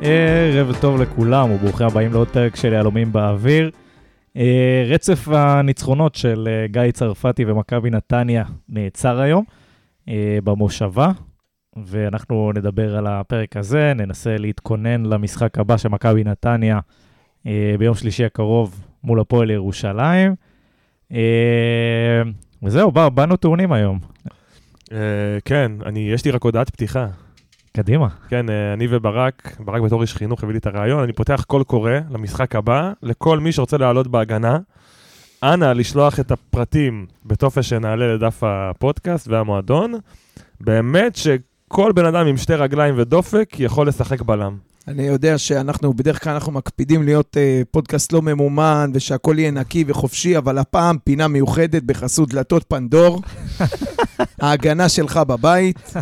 ערב טוב לכולם וברוכים הבאים לעוד פרק של יהלומים באוויר. אה, רצף הניצחונות של אה, גיא צרפתי ומכבי נתניה נעצר היום אה, במושבה, ואנחנו נדבר על הפרק הזה, ננסה להתכונן למשחק הבא של מכבי נתניה ביום שלישי הקרוב מול הפועל ירושלים. וזהו, באנו טעונים היום. כן, יש לי רק הודעת פתיחה. קדימה. כן, אה, אני וברק, ברק בתור איש חינוך הביא לי את הרעיון, אני פותח קול קורא למשחק הבא, לכל מי שרוצה לעלות בהגנה. אנא, לשלוח את הפרטים בטופס שנעלה לדף הפודקאסט והמועדון. באמת שכל בן אדם עם שתי רגליים ודופק יכול לשחק בלם. אני יודע שאנחנו, בדרך כלל אנחנו מקפידים להיות אה, פודקאסט לא ממומן ושהכול יהיה נקי וחופשי, אבל הפעם פינה מיוחדת בחסות דלתות פנדור. ההגנה שלך בבית.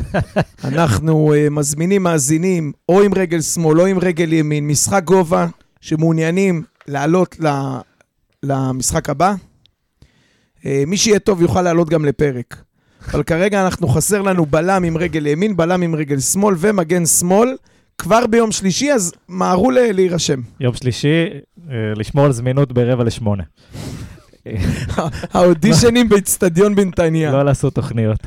אנחנו אה, מזמינים מאזינים, או עם רגל שמאל או עם רגל ימין, משחק גובה, שמעוניינים לעלות ל, למשחק הבא. אה, מי שיהיה טוב יוכל לעלות גם לפרק. אבל כרגע אנחנו חסר לנו בלם עם רגל ימין, בלם עם רגל שמאל ומגן שמאל. כבר ביום שלישי, אז מהרו להירשם. יום שלישי, אה, לשמור על זמינות ברבע לשמונה. האודישנים באיצטדיון בנתניה. לא לעשות תוכניות.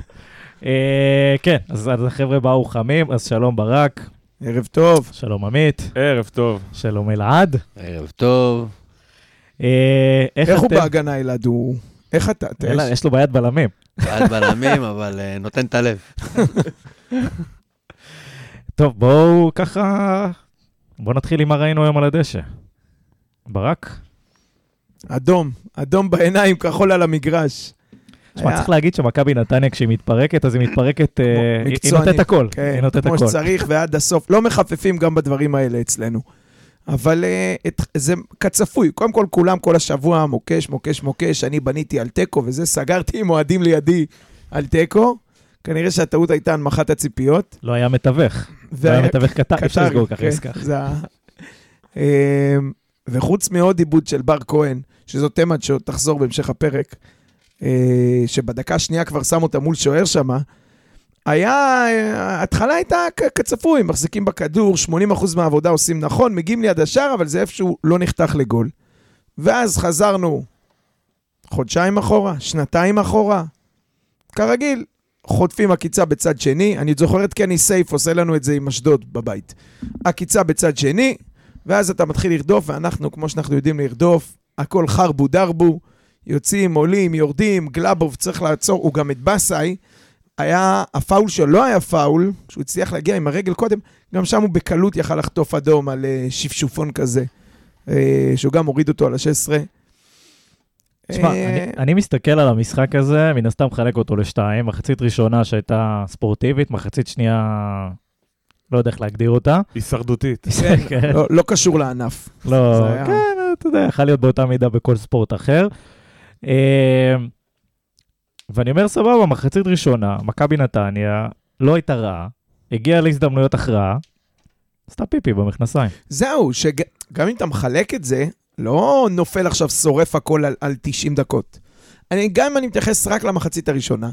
אה, כן, אז החבר'ה באו חמים, אז שלום ברק. ערב טוב. שלום עמית. ערב טוב. שלום אלעד. ערב טוב. אה, איך הוא בהגנה, אלעד? הוא... איך אתה? יש לו בעיית בלמים. בעיית בלמים, אבל נותן את הלב. טוב, בואו ככה... בואו נתחיל עם מה ראינו היום על הדשא. ברק? אדום, אדום בעיניים, כחול על המגרש. תשמע, צריך להגיד שמכבי נתניה, כשהיא מתפרקת, אז היא מתפרקת, אה, היא נותנת הכל. כן, היא נותנת הכל. כמו שצריך ועד הסוף. לא מחפפים גם בדברים האלה אצלנו. אבל אה, זה כצפוי. קודם כל, כולם כל השבוע מוקש, מוקש, מוקש. אני בניתי על תיקו, וזה סגרתי עם אוהדים לידי על תיקו. כנראה שהטעות הייתה הנמכת הציפיות. לא היה מתווך. לא היה מתווך קטר, אי אפשר לסגור ככה כן, עסקה. אמ, וחוץ מעוד עיבוד של בר כהן, שזאת תמה שעוד תחזור בהמשך הפרק, אה, שבדקה השנייה כבר שם אותה מול שוער שמה, היה, ההתחלה הייתה כצפוי, מחזיקים בכדור, 80% מהעבודה עושים נכון, מגיעים ליד השער, אבל זה איפשהו לא נחתך לגול. ואז חזרנו חודשיים אחורה, שנתיים אחורה, כרגיל, חוטפים עקיצה בצד שני, אני זוכר את קני סייף עושה לנו את זה עם אשדוד בבית. עקיצה בצד שני, ואז אתה מתחיל לרדוף, ואנחנו, כמו שאנחנו יודעים לרדוף, הכל חרבו דרבו, יוצאים, עולים, יורדים, גלאבוב צריך לעצור, הוא גם את באסאי, היה, הפאול שלו לא היה פאול, שהוא הצליח להגיע עם הרגל קודם, גם שם הוא בקלות יכל לחטוף אדום על uh, שפשופון כזה, uh, שהוא גם הוריד אותו על ה-16. תשמע, אני, אה, אני מסתכל על המשחק הזה, מן הסתם מחלק אותו לשתיים, מחצית ראשונה שהייתה ספורטיבית, מחצית שנייה, לא יודע איך להגדיר אותה. הישרדותית. כן, כן. לא, לא קשור לענף. לא. כן, אתה יודע, יכול להיות באותה מידה בכל ספורט אחר. אה, ואני אומר, סבבה, מחצית ראשונה, מכבי נתניה, לא הייתה רעה, הגיעה להזדמנויות הכרעה, עשתה פיפי במכנסיים. זהו, שגם אם אתה מחלק את זה, לא נופל עכשיו, שורף הכל על, על 90 דקות. אני, גם אם אני מתייחס רק למחצית הראשונה,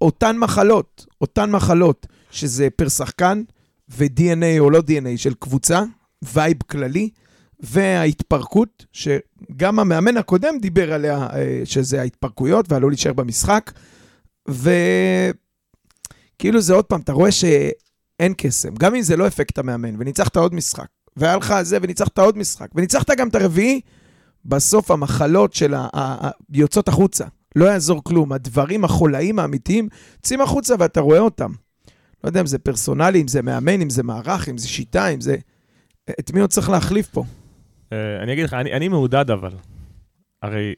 אותן מחלות, אותן מחלות, שזה פר שחקן ו-DNA או לא DNA של קבוצה, וייב כללי, וההתפרקות, שגם המאמן הקודם דיבר עליה, אה, שזה ההתפרקויות והלא להישאר במשחק, וכאילו זה עוד פעם, אתה רואה שאין קסם, גם אם זה לא אפקט המאמן, וניצחת עוד משחק, והיה לך זה, וניצחת עוד משחק, וניצחת גם את הרביעי, בסוף המחלות של ה... ה... יוצאות החוצה. לא יעזור כלום. הדברים החולאים האמיתיים יוצאים החוצה ואתה רואה אותם. לא יודע אם זה פרסונלי, אם זה מאמן, אם זה מערך, אם זה שיטה, אם זה... את מי עוד צריך להחליף פה? Uh, אני אגיד לך, אני, אני מעודד אבל. הרי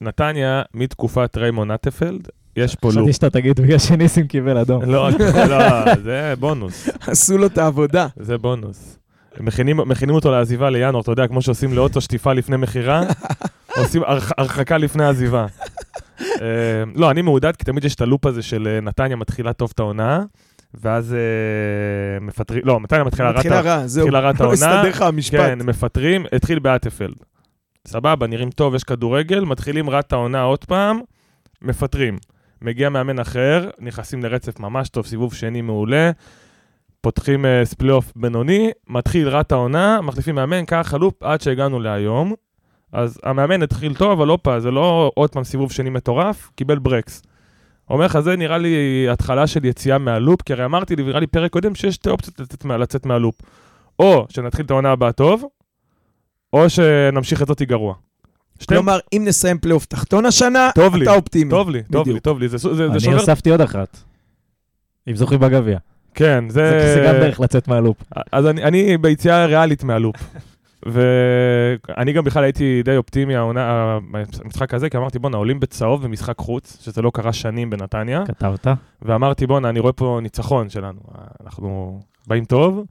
נתניה, מתקופת ריימון נטפלד, יש פה לופ. חשבתי שאתה תגיד בגלל שניסים קיבל אדום. לא, לא, זה בונוס. עשו לו את העבודה. זה בונוס. מכינים, מכינים אותו לעזיבה לינואר, אתה יודע, כמו שעושים לאוטו שטיפה לפני מכירה, עושים הרח, הרחקה לפני עזיבה. uh, לא, אני מעודד, כי תמיד יש את הלופ הזה של uh, נתניה מתחילה טוב את העונה, ואז uh, מפטרים, לא, נתניה מתחילה רע, מתחילה רע, זהו, מתחילה רע את העונה, הסתדר לך המשפט. כן, מפטרים, התחיל באטפלד. סבבה, נראים טוב, יש כדורגל, מתחילים רע את העונה עוד פעם, מפטרים. מגיע מאמן אחר, נכנסים לרצף ממש טוב, סיבוב שני מעולה. פותחים אה, פלייאוף בינוני, מתחיל רע העונה, מחליפים מאמן, ככה לופ עד שהגענו להיום. אז המאמן התחיל טוב, אבל הופה, זה לא עוד פעם סיבוב שני מטורף, קיבל ברקס. אומר לך, זה נראה לי התחלה של יציאה מהלופ, כי הרי אמרתי נראה לי פרק קודם, שיש שתי אופציות לצאת, מה, לצאת מהלופ. או שנתחיל את העונה הבאה טוב, או שנמשיך את זאתי גרוע. שתי... כלומר, אם נסיים פלייאוף תחתון השנה, טוב לי, אתה אופטימי. טוב לי, טוב לי. טוב לי, זה, זה, זה אני שובר... הוספתי עוד אחת. אם זוכים בגביע. כן, זה... זה זה גם דרך לצאת מהלופ. אז אני, אני ביציאה ריאלית מהלופ. ואני גם בכלל הייתי די אופטימי העונה, המשחק הזה, כי אמרתי, בואנה, עולים בצהוב במשחק חוץ, שזה לא קרה שנים בנתניה, כתבת? ואמרתי, בואנה, אני רואה פה ניצחון שלנו, אנחנו באים טוב.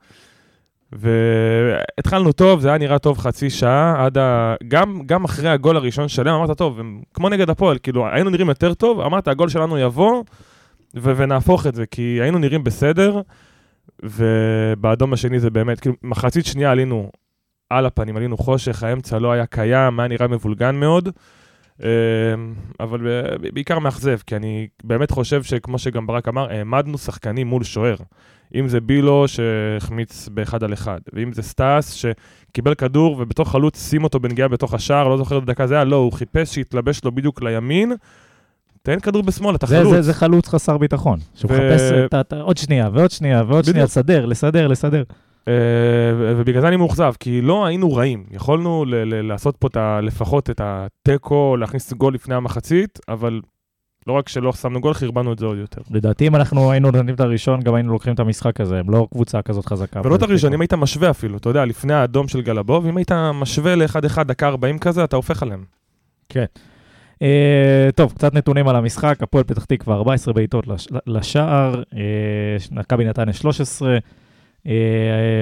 והתחלנו טוב, זה היה נראה טוב חצי שעה, עד ה... גם, גם אחרי הגול הראשון שלם, אמרת, טוב, הם, כמו נגד הפועל, כאילו, היינו נראים יותר טוב, אמרת, הגול שלנו יבוא, ו- ונהפוך את זה, כי היינו נראים בסדר, ובאדום השני זה באמת, כאילו, מחצית שנייה עלינו על הפנים, עלינו חושך, האמצע לא היה קיים, היה נראה מבולגן מאוד, אה, אבל ב- בעיקר מאכזב, כי אני באמת חושב שכמו שגם ברק אמר, העמדנו שחקנים מול שוער. אם זה בילו שהחמיץ באחד על אחד, ואם זה סטאס שקיבל כדור ובתוך חלוץ שים אותו בנגיעה בתוך השער, לא זוכר את הדקה זה היה, לא, הוא חיפש שיתלבש לו בדיוק לימין, תן כדור בשמאל, אתה זה- חלוץ. זה- זה חלוץ חסר ביטחון. שהוא ו- מחפש את ה- את עוד שנייה ועוד שנייה ועוד שנייה. לסדר, לסדר, לסדר. אה, ובגלל זה אני מאוכזב, כי לא היינו רעים. יכולנו ל- ל- לעשות פה את ה- לפחות את התיקו, להכניס גול לפני המחצית, אבל לא רק שלא שמנו גול, חרבנו את זה עוד יותר. לדעתי, אם אנחנו היינו נותנים את הראשון, גם היינו לוקחים את המשחק הזה, הם לא קבוצה כזאת חזקה. ולא את הראשון, אם היית משווה אפילו, אתה יודע, לפני האדום של גלבוב, אם היית משווה ל-1-1 דקה 40 כזה, אתה הופך עליהם. אה, טוב, קצת נתונים על המשחק, הפועל פתח תקווה 14 בעיטות לש- לשער, אה, מכבי נתניה 13, אה,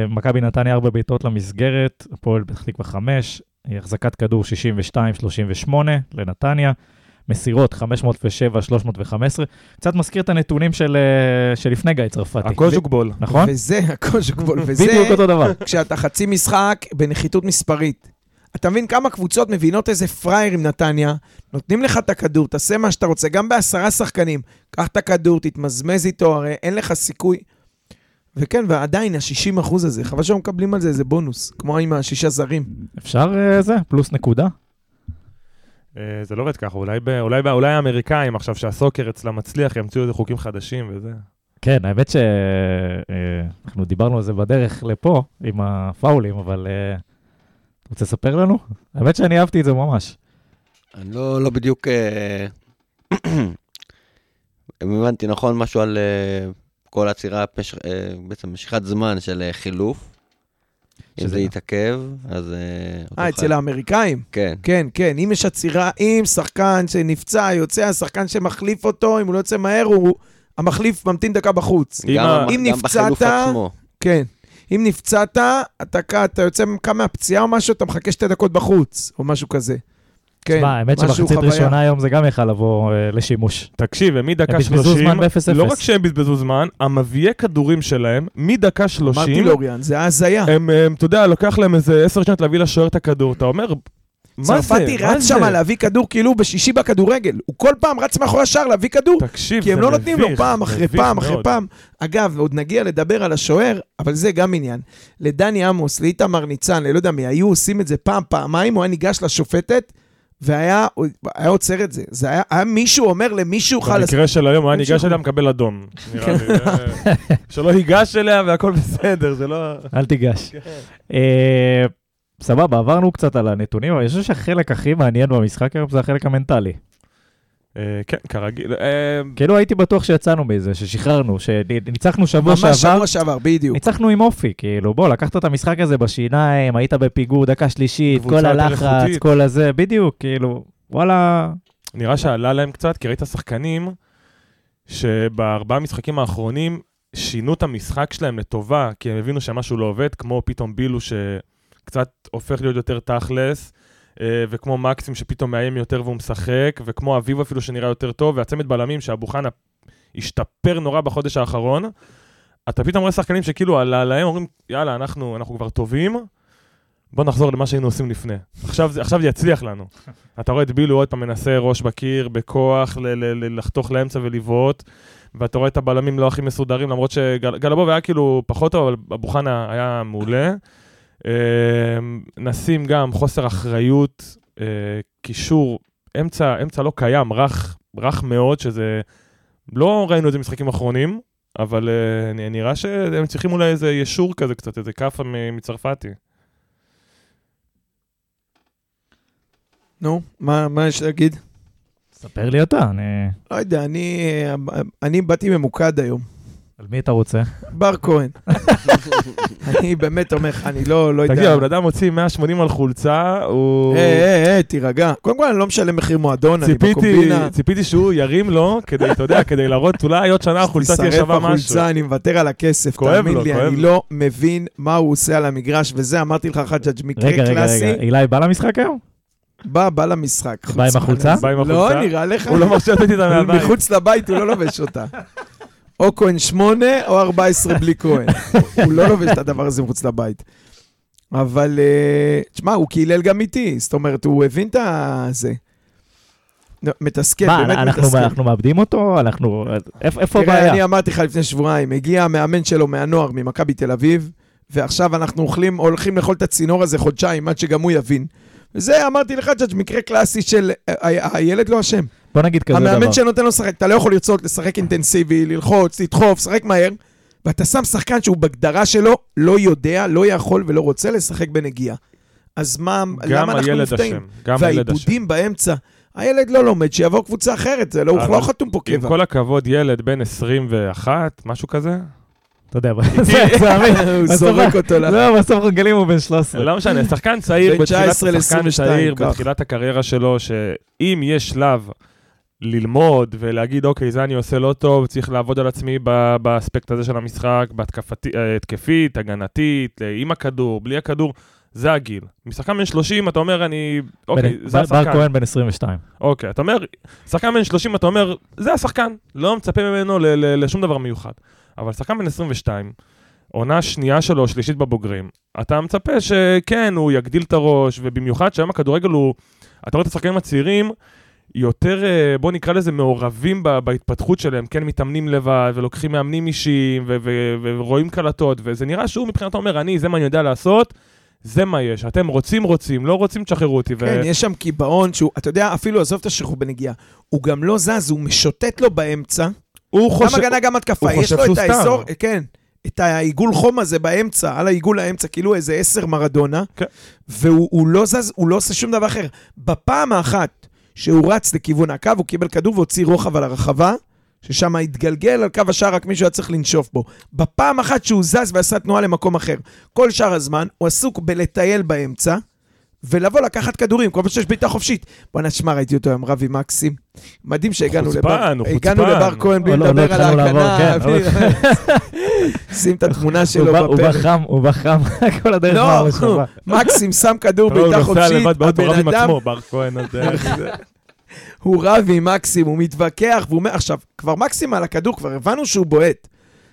מכבי נתניה 4 בעיטות למסגרת, הפועל פתח תקווה 5, אה, החזקת כדור 62-38 לנתניה, מסירות 507, 315, קצת מזכיר את הנתונים של, אה, של לפני גיא צרפתי. הקוז'וקבול. נכון? וזה הקושקבול, וזה בדיוק אותו דבר. כשאתה חצי משחק בנחיתות מספרית. אתה מבין כמה קבוצות מבינות איזה פראייר עם נתניה, נותנים לך את הכדור, תעשה מה שאתה רוצה, גם בעשרה שחקנים. קח את הכדור, תתמזמז איתו, הרי אין לך סיכוי. וכן, ועדיין, ה-60 אחוז הזה, חבל שלא מקבלים על זה איזה בונוס, כמו עם השישה זרים. אפשר אה, זה, פלוס נקודה. אה, זה לא עובד ככה, אולי, ב, אולי, ב, אולי האמריקאים עכשיו שהסוקר אצלם מצליח, ימציאו איזה חוקים חדשים וזה. כן, האמת שאנחנו דיברנו על זה בדרך לפה עם הפאולים, אבל אה, רוצה לספר לנו? האמת שאני אהבתי את זה ממש. אני לא, לא בדיוק... אה, אם הבנתי נכון, משהו על אה, כל עצירה, פש... אה, בעצם משיכת זמן של אה, חילוף. אם שזה- זה יתעכב, אז... אה, אה, אצל האמריקאים? כן. כן, כן, אם יש עצירה, אם שחקן שנפצע יוצא, השחקן שמחליף אותו, אם הוא לא יוצא מהר, הוא... המחליף ממתין דקה בחוץ. אם גם, ה- גם בחילוף נפצעת- עצמו. כן. אם נפצעת, אתה, אתה יוצא קם מהפציעה או משהו, אתה מחכה שתי דקות בחוץ, או משהו כזה. כן, תשמע, האמת שמחצית. ראשונה היום זה גם יכל לבוא אה, לשימוש. תקשיב, הם מדקה הם בזבזו 30, זמן ב-0-0. לא רק שהם בזבזו זמן, המביאי כדורים שלהם, מדקה 30, אמרתי לאוריאן, זה היה הזיה. הם, הם, אתה יודע, לוקח להם איזה 10 שניות להביא לשוער את הכדור, אתה אומר? צרפתי רץ זה? שם להביא כדור כאילו בשישי בכדורגל. הוא כל פעם רץ מאחורי השער להביא כדור. תקשיב, כי הם זה לא נותנים לו מביך, פעם אחרי מביך פעם אחרי. פעם. אגב, עוד נגיע לדבר על השוער, אבל זה גם עניין. לדני עמוס, לאיתמר ניצן, ללא יודע מי, היו עושים את זה פעם, פעמיים, הוא היה ניגש לשופטת, והיה היה עוצר את זה. זה היה, היה מישהו אומר למישהו חלאס. במקרה של היום, הוא היה. ניגש אליה, מקבל אדום. נראה לי. זה- שלא ייגש אליה והכל בסדר, זה לא... אל תיגש. סבבה, עברנו קצת על הנתונים, אבל אני חושב שהחלק הכי מעניין במשחק היום זה החלק המנטלי. אה, כן, כרגיל. אה, כאילו הייתי בטוח שיצאנו מזה, ששחררנו, שניצחנו שבוע ממש שעבר. שבוע שעבר, בדיוק. ניצחנו עם אופי, כאילו, בוא, לקחת את המשחק הזה בשיניים, היית בפיגור דקה שלישית, כל הלחץ. כל הזה, בדיוק, כאילו, וואלה, נראה שעלה להם קצת, כי ראית שחקנים שבארבעה משחקים האחרונים שינו את המשחק שלהם לטובה, כי הם הבינו שמשהו לא עובד, כמו פתאום בילו שקצת הופך להיות יותר תכלס, אה, וכמו מקסים שפתאום מאיים יותר והוא משחק, וכמו אביב אפילו שנראה יותר טוב, והצמד בלמים שאבו חנה השתפר נורא בחודש האחרון. אתה פתאום רואה שחקנים שכאילו עלה להם, אומרים, יאללה, אנחנו, אנחנו כבר טובים, בוא נחזור למה שהיינו עושים לפני. עכשיו, זה- עכשיו זה יצליח לנו. אתה רואה את בילו עוד פעם מנסה ראש בקיר, בכוח, ל- ל- ל- לחתוך לאמצע ולבעוט, ואתה רואה את הבלמים לא הכי מסודרים, למרות שגלבוב היה כאילו פחות טוב, אבל אבו חנה היה מעולה. אה, נשים גם חוסר אחריות, אה, קישור, אמצע, אמצע לא קיים, רך, רך מאוד, שזה... לא ראינו את זה במשחקים אחרונים, אבל uh, נראה שהם צריכים אולי איזה ישור כזה קצת, איזה כאפה מצרפתי. נו, מה, מה יש להגיד? ספר לי אתה, אני... לא יודע, אני, אני באתי ממוקד היום. על מי אתה רוצה? בר כהן. אני באמת אומר לך, אני לא, לא יודע. תגיד, הבן אדם מוציא 180 על חולצה, הוא... היי, היי, היי, תירגע. קודם כל, אני לא משלם מחיר מועדון, אני בקומבינה. ציפיתי שהוא ירים לו, כדי, אתה יודע, כדי להראות, אולי עוד שנה החולצה תהיה שווה משהו. תישרף החולצה, אני מוותר על הכסף, תאמין לי, אני לא מבין מה הוא עושה על המגרש, וזה אמרתי לך, חג'אג', מקרה קלאסי. רגע, רגע, רגע, אילי בא למשחק היום? בא, בא למשחק. בא עם החולצה? בא עם החולצה? לא, נראה לך. הוא לא מרשה לתת איתה מהבית. מחוץ לבית הוא לא לובש אותה. או כהן 8 או 14 בלי כהן. הוא לא לובש את הדבר הזה מחוץ לבית. אבל, תשמע, הוא קילל גם איתי, זאת אומרת, הוא הבין את זה. מתסכל, באמת מתסכל. מה, אנחנו מאבדים אותו? אנחנו... איפה הבעיה? תראה, אני אמרתי לך לפני שבועיים, הגיע המאמן שלו מהנוער, ממכבי תל אביב, ועכשיו אנחנו הולכים, הולכים לאכול את הצינור הזה חודשיים, עד שגם הוא יבין. וזה, אמרתי לך, ג'אג', מקרה קלאסי של הילד לא אשם. בוא נגיד כזה דבר. המאמן שנותן לו לשחק, אתה לא יכול לרצות לשחק אינטנסיבי, ללחוץ, לדחוף, לשחק מהר, ואתה שם שחקן שהוא בהגדרה שלו לא יודע, לא יכול ולא רוצה לשחק בנגיעה. אז מה, למה אנחנו מופתעים? גם הילד אשם. והעיבודים באמצע, הילד לא לומד, שיבוא קבוצה אחרת, זה לא, הוא לא חתום פה קבע. עם כל הכבוד, ילד בן 21, משהו כזה? אתה יודע. הוא זורק אותו ל... לא, בסוף רגלים הוא בן 13. לא משנה, שחקן צעיר, בתחילת הקריירה שלו, שאם יש שלב ללמוד ולהגיד, אוקיי, זה אני עושה לא טוב, צריך לעבוד על עצמי באספקט הזה של המשחק, בהתקפית, הגנתית, עם הכדור, בלי הכדור, זה הגיל. משחקן בן 30, אתה אומר, אני... אוקיי, זה השחקן. בר כהן בן 22. אוקיי, אתה אומר, שחקן בן 30, אתה אומר, זה השחקן, לא מצפה ממנו לשום דבר מיוחד. אבל שחקן בן 22, עונה שנייה שלו, שלישית בבוגרים, אתה מצפה שכן, הוא יגדיל את הראש, ובמיוחד שהיום הכדורגל הוא... אתה רואה את השחקנים הצעירים, יותר, אה, בוא נקרא לזה, מעורבים בהתפתחות שלהם, כן מתאמנים לבד, ולוקחים מאמנים אישיים, ורואים קלטות, וזה נראה שהוא מבחינתו אומר, אני, זה מה אני יודע לעשות, זה מה יש. אתם רוצים, רוצים, לא רוצים, תשחררו אותי. כן, ו... יש שם קיבעון שהוא, אתה יודע, אפילו עזוב את השחרור בנגיעה, הוא גם לא זז, הוא משוטט לו באמצע. הוא חושב... גם הגנה, גם התקפה. יש לו את האזור, כן, את העיגול חום הזה באמצע, על העיגול האמצע, כאילו איזה עשר מרדונה, כן. והוא לא זז, הוא לא עושה שום דבר אחר. בפעם האחת שהוא רץ לכיוון הקו, הוא קיבל כדור והוציא רוחב על הרחבה, ששם התגלגל על קו השער, רק מישהו היה צריך לנשוף בו. בפעם אחת שהוא זז ועשה תנועה למקום אחר. כל שאר הזמן הוא עסוק בלטייל באמצע, ולבוא לקחת כדורים, כל פעם שיש בעיטה חופשית. בוא נשמע, ראיתי אותו עם רבי מקסים. מדהים שהגענו לבר... הגענו לבר כהן בלי לא, לא לדבר על ההגנה. כן, שים את התמונה שלו בפרק. הוא בחם, הוא בחם, כל הדרך לא, מקסים שם כדור בעיטה חופשית, הבן אדם... בר כהן הזה. הוא רב עם מקסים, הוא מתווכח, והוא אומר, עכשיו, כבר מקסים על הכדור, כבר הבנו שהוא בועט.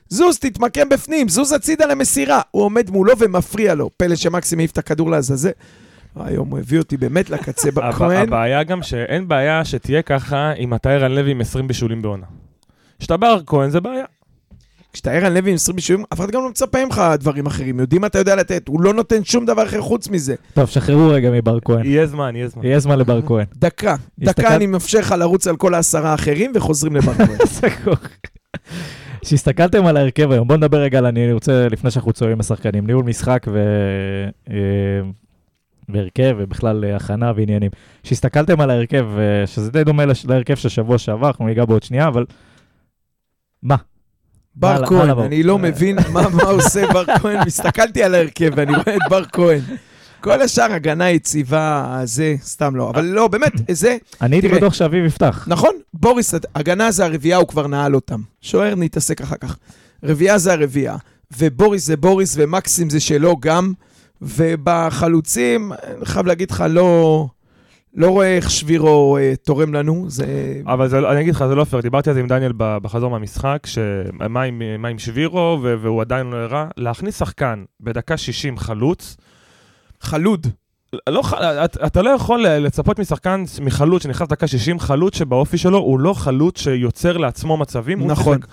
זוז, תתמקם בפנים, זוז הצידה למסירה. הוא עומד מולו ומפריע לו. פלא שמקסים העיף את הכדור לעזאזל. היום הוא הביא אותי באמת לקצה בכהן. הבעיה גם שאין בעיה שתהיה ככה אם אתה ערן לוי עם 20 בישולים בעונה. כשאתה בר כהן זה בעיה. כשאתה ערן לוי עם 20 בישולים, אף אחד גם לא מצפה ממך דברים אחרים. יודעים מה אתה יודע לתת, הוא לא נותן שום דבר אחר חוץ מזה. טוב, שחררו רגע מבר כהן. יהיה זמן, יהיה זמן. יהיה זמן לבר כהן. דקה, דקה אני מאפשר לך לרוץ על כל העשרה האחרים וחוזרים לבר כהן. כשהסתכלתם על ההרכב היום, בואו נדבר רגע על, אני רוצה, לפני שאנחנו צוערים לשחקנים, ניהול משחק ו... אה, והרכב, ובכלל אה, הכנה ועניינים. כשהסתכלתם על ההרכב, אה, שזה די דומה להרכב של שבוע שעבר, אנחנו ניגע בעוד שנייה, אבל מה? בר כהן, אני לא מבין מה עושה בר כהן, הסתכלתי על ההרכב ואני רואה את בר כהן. כל השאר הגנה יציבה, זה, סתם לא. אבל לא, באמת, זה... אני הייתי בטוח שאביב יפתח. נכון, בוריס, הגנה זה הרביעייה, הוא כבר נעל אותם. שוער נתעסק אחר כך. רביעייה זה הרביעייה. ובוריס זה בוריס, ומקסים זה שלו גם. ובחלוצים, אני חייב להגיד לך, לא... לא רואה איך שבירו אה, תורם לנו, זה... אבל זה, לא- אני אגיד לך, זה לא פייר, דיברתי על זה עם דניאל בחזור מהמשחק, שמה עם, מה עם שבירו, והוא עדיין לא הראה, להכניס שחקן בדקה 60 חלוץ. חלוד. לא, אתה, אתה לא יכול לצפות משחקן, מחלוץ שנכנס דקה 60, חלוץ שבאופי שלו הוא לא חלוץ שיוצר לעצמו מצבים. הוא נכון. שיחק.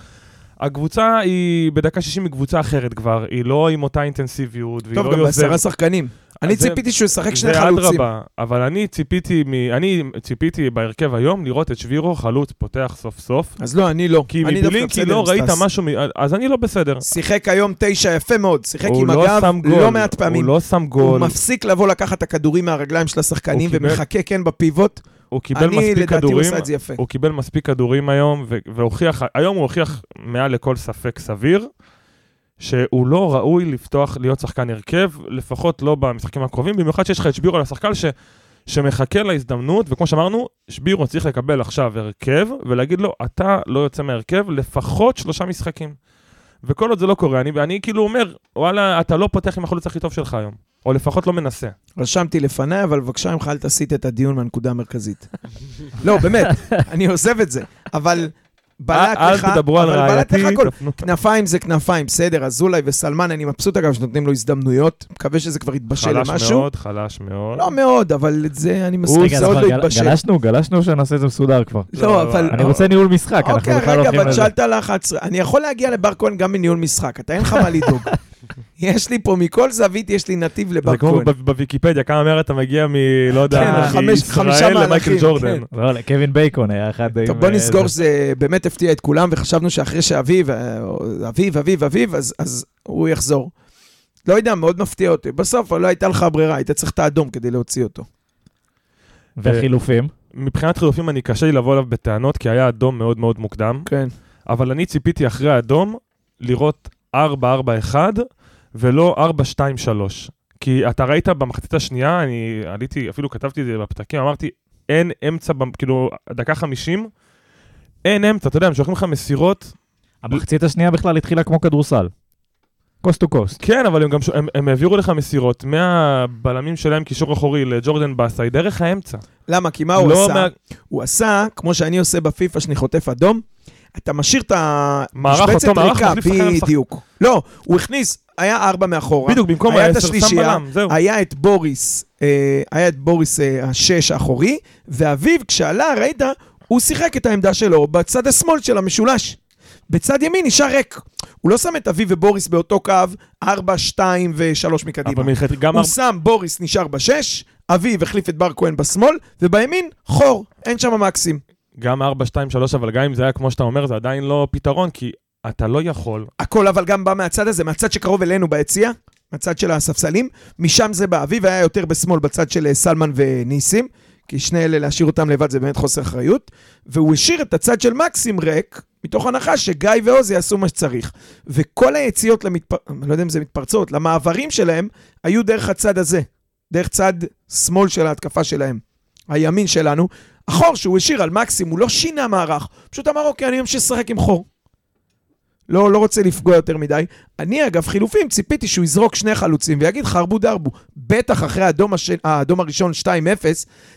הקבוצה היא, בדקה 60 היא קבוצה אחרת כבר, היא לא עם אותה אינטנסיביות, והיא טוב, לא גם יוזמת. בעשרה שחקנים. אני זה- ציפיתי שהוא ישחק שני זה חלוצים. אדרבה, אבל אני ציפיתי, מ... אני ציפיתי בהרכב היום לראות את שבירו חלוץ פותח סוף סוף. אז לא, אני לא. כי בסדר לא ראית. משהו, מ... אז אני לא בסדר. שיחק היום תשע יפה מאוד, שיחק הוא עם לא הגב לא מעט פעמים. הוא לא שם הוא גול, מפסיק לבוא לקחת את הכדורים מהרגליים של השחקנים הוא ומחכה כן בפיבוט. הוא קיבל אני, מספיק לדעתי, הוא כדורים, עשה את זה יפה. הוא קיבל מספיק כדורים היום, והוכיח, היום הוא הוכיח מעל לכל ספק סביר, שהוא לא ראוי לפתוח, להיות שחקן הרכב, לפחות לא במשחקים הקרובים, במיוחד שיש לך את שבירו על השחקן ש... שמחכה להזדמנות, וכמו שאמרנו, שבירו צריך לקבל עכשיו הרכב, ולהגיד לו, אתה לא יוצא מהרכב לפחות שלושה משחקים. וכל עוד זה לא קורה, אני, אני כאילו אומר, וואלה, אתה לא פותח עם החלוץ הכי טוב שלך היום, או לפחות לא מנסה. רשמתי לפניי, אבל בבקשה ממך אל תסיט את הדיון מהנקודה המרכזית. לא, באמת, אני עוזב את זה. אבל בלט אל לך, תדברו על אבל בלט רעייתי, לך הכל. כנפיים זה כנפיים, בסדר, אזולאי וסלמן, אני מבסוט אגב שנותנים לו הזדמנויות, מקווה שזה כבר יתבשל חלש למשהו. מאוד, חלש מאוד. לא מאוד, אבל את זה אני מסכים, רגע, זה עוד לא התבשל. גלשנו, גלשנו שנעשה את זה מסודר כבר. לא, אבל... אני רוצה ניהול משחק, אנחנו אוקיי, בכלל לא רגע, הולכים אבל לזה. שאלת לחץ. אני יכול להגיע לבר כהן גם מניהול משחק, אתה אין לך מה לדאוג. יש לי פה, מכל זווית יש לי נתיב לבר זה כמו כהן. בוויקיפדיה, כמה מהר אתה מגיע מ... לא יודע, כן, מישראל למייקל ג'ורדן. כן. לא, לא, קווין בייקון היה אחד... טוב, בוא אה, נסגור זה. שזה באמת הפתיע את כולם, וחשבנו שאחרי שאביב, אה, אביב, אביב, אביב, אז, אז הוא יחזור. לא יודע, מאוד מפתיע אותי. בסוף לא הייתה לך ברירה, היית צריך את האדום כדי להוציא אותו. וחילופים. מבחינת חילופים אני קשה לי לבוא אליו בטענות, כי היה אדום מאוד מאוד מוקדם, כן. אבל אני ציפיתי אחרי האדום לראות 4-4-1 ולא 4-2-3. כי אתה ראית במחצית השנייה, אני עליתי, אפילו כתבתי את זה בפתקים, אמרתי, אין אמצע, במ- כאילו, דקה 50, אין אמצע, אתה יודע, הם שולחים לך מסירות המחצית השנייה בכלל התחילה כמו כדורסל. קוסט טו קוסט. כן, אבל הם גם, ש- הם, הם העבירו לך מסירות מהבלמים שלהם קישור אחורי לג'ורדן באסאי דרך האמצע. למה? כי מה הוא לא עשה? מה- הוא עשה, כמו שאני עושה בפיפא, שאני חוטף אדום, אתה משאיר את המשבצת ריקה. בדיוק. לא, הוא הכניס, היה ארבע מאחורה. בדיוק, במקום היה את השלישייה. היה את בוריס, אה, היה את בוריס אה, השש האחורי, ואביב, כשעלה, ראית, הוא שיחק את העמדה שלו בצד השמאל של המשולש. בצד ימין נשאר ריק. הוא לא שם את אביב ובוריס באותו קו, 4, 2 ו-3 מקדימה. הוא ארבע- שם, בוריס נשאר בשש, אביב החליף את בר כהן בשמאל, ובימין, חור, אין שם מקסים. גם 4, 2, 3, אבל גם אם זה היה כמו שאתה אומר, זה עדיין לא פתרון, כי אתה לא יכול. הכל אבל גם בא מהצד הזה, מהצד שקרוב אלינו ביציע, מהצד של הספסלים, משם זה בא. אביב היה יותר בשמאל בצד של אה, סלמן וניסים, כי שני אלה להשאיר אותם לבד זה באמת חוסר אחריות, והוא השאיר את הצד של מקסים ריק, מתוך הנחה שגיא ועוז יעשו מה שצריך. וכל היציאות למתפר... אני לא יודע אם זה מתפרצות, למעברים שלהם, היו דרך הצד הזה, דרך צד שמאל של ההתקפה שלהם. הימין שלנו, החור שהוא השאיר על מקסים, הוא לא שינה מערך, פשוט אמר, אוקיי, אני ממשיך לשחק עם חור. לא, לא רוצה לפגוע יותר מדי. אני, אגב, חילופים, ציפיתי שהוא יזרוק שני חלוצים ויגיד חרבו דרבו. בטח אחרי האדום, הש... האדום הראשון 2-0,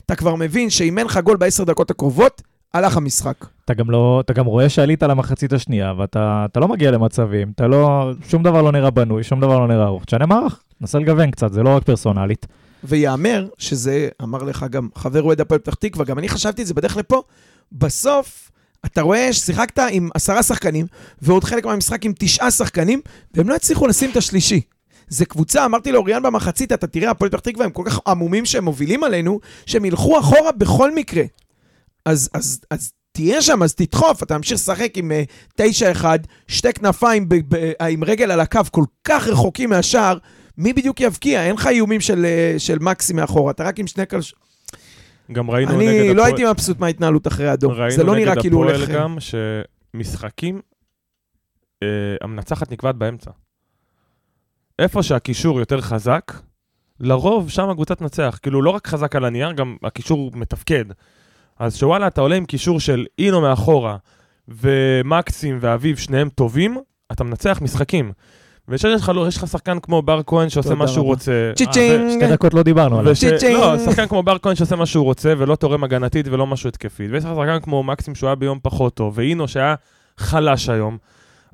אתה כבר מבין שאם אין לך גול בעשר דקות הקרובות, הלך המשחק. אתה גם לא, אתה גם רואה שעלית למחצית השנייה, ואתה אתה לא מגיע למצבים, אתה לא, שום דבר לא נראה בנוי, שום דבר לא נראה ארוך. תשנה מערך, נסה לגוון קצת, זה לא רק פרסונלית. ויאמר שזה, אמר לך גם חבר אוהד הפועל פתח תקווה, גם אני חשבתי את זה בדרך לפה, בסוף אתה רואה ששיחקת עם עשרה שחקנים, ועוד חלק מהמשחק עם תשעה שחקנים, והם לא הצליחו לשים את השלישי. זה קבוצה, אמרתי לאוריאן במחצית, אתה תראה, הפועל פתח תקווה הם כל כך עמומים שהם מובילים עלינו, שהם ילכו אחורה בכל מקרה. אז, אז, אז תהיה שם, אז תדחוף, אתה ממשיך לשחק עם uh, 9-1, שתי כנפיים ב, ב, עם רגל על הקו כל כך רחוקים מהשער, מי בדיוק יבקיע? אין לך איומים של, uh, של מקסי מאחורה, אתה רק עם שני קלש... גם ראינו נגד אני לא הפועל- הייתי מבסוט מההתנהלות אחרי האדום. ראינו זה לא נגד נראה כאילו הפועל הולך... גם שמשחקים, אה, המנצחת נקבעת באמצע. איפה שהקישור יותר חזק, לרוב שם הקבוצה תנצח. כאילו, לא רק חזק על הנייר, גם הקישור מתפקד. אז שוואלה, אתה עולה עם קישור של אינו מאחורה, ומקסים ואביב, שניהם טובים, אתה מנצח משחקים. ויש לך, יש לך שחקן כמו בר כהן שעושה מה שהוא. רוצה. צ'יצ'ינג. שתי דקות לא דיברנו עליו. וש... צ'יצ'ינג. לא, שחקן כמו בר כהן שעושה מה שהוא רוצה ולא תורם הגנתית ולא משהו התקפית. ויש לך שחקן כמו מקסים שהוא היה ביום פחות טוב, ואינו שהיה חלש היום.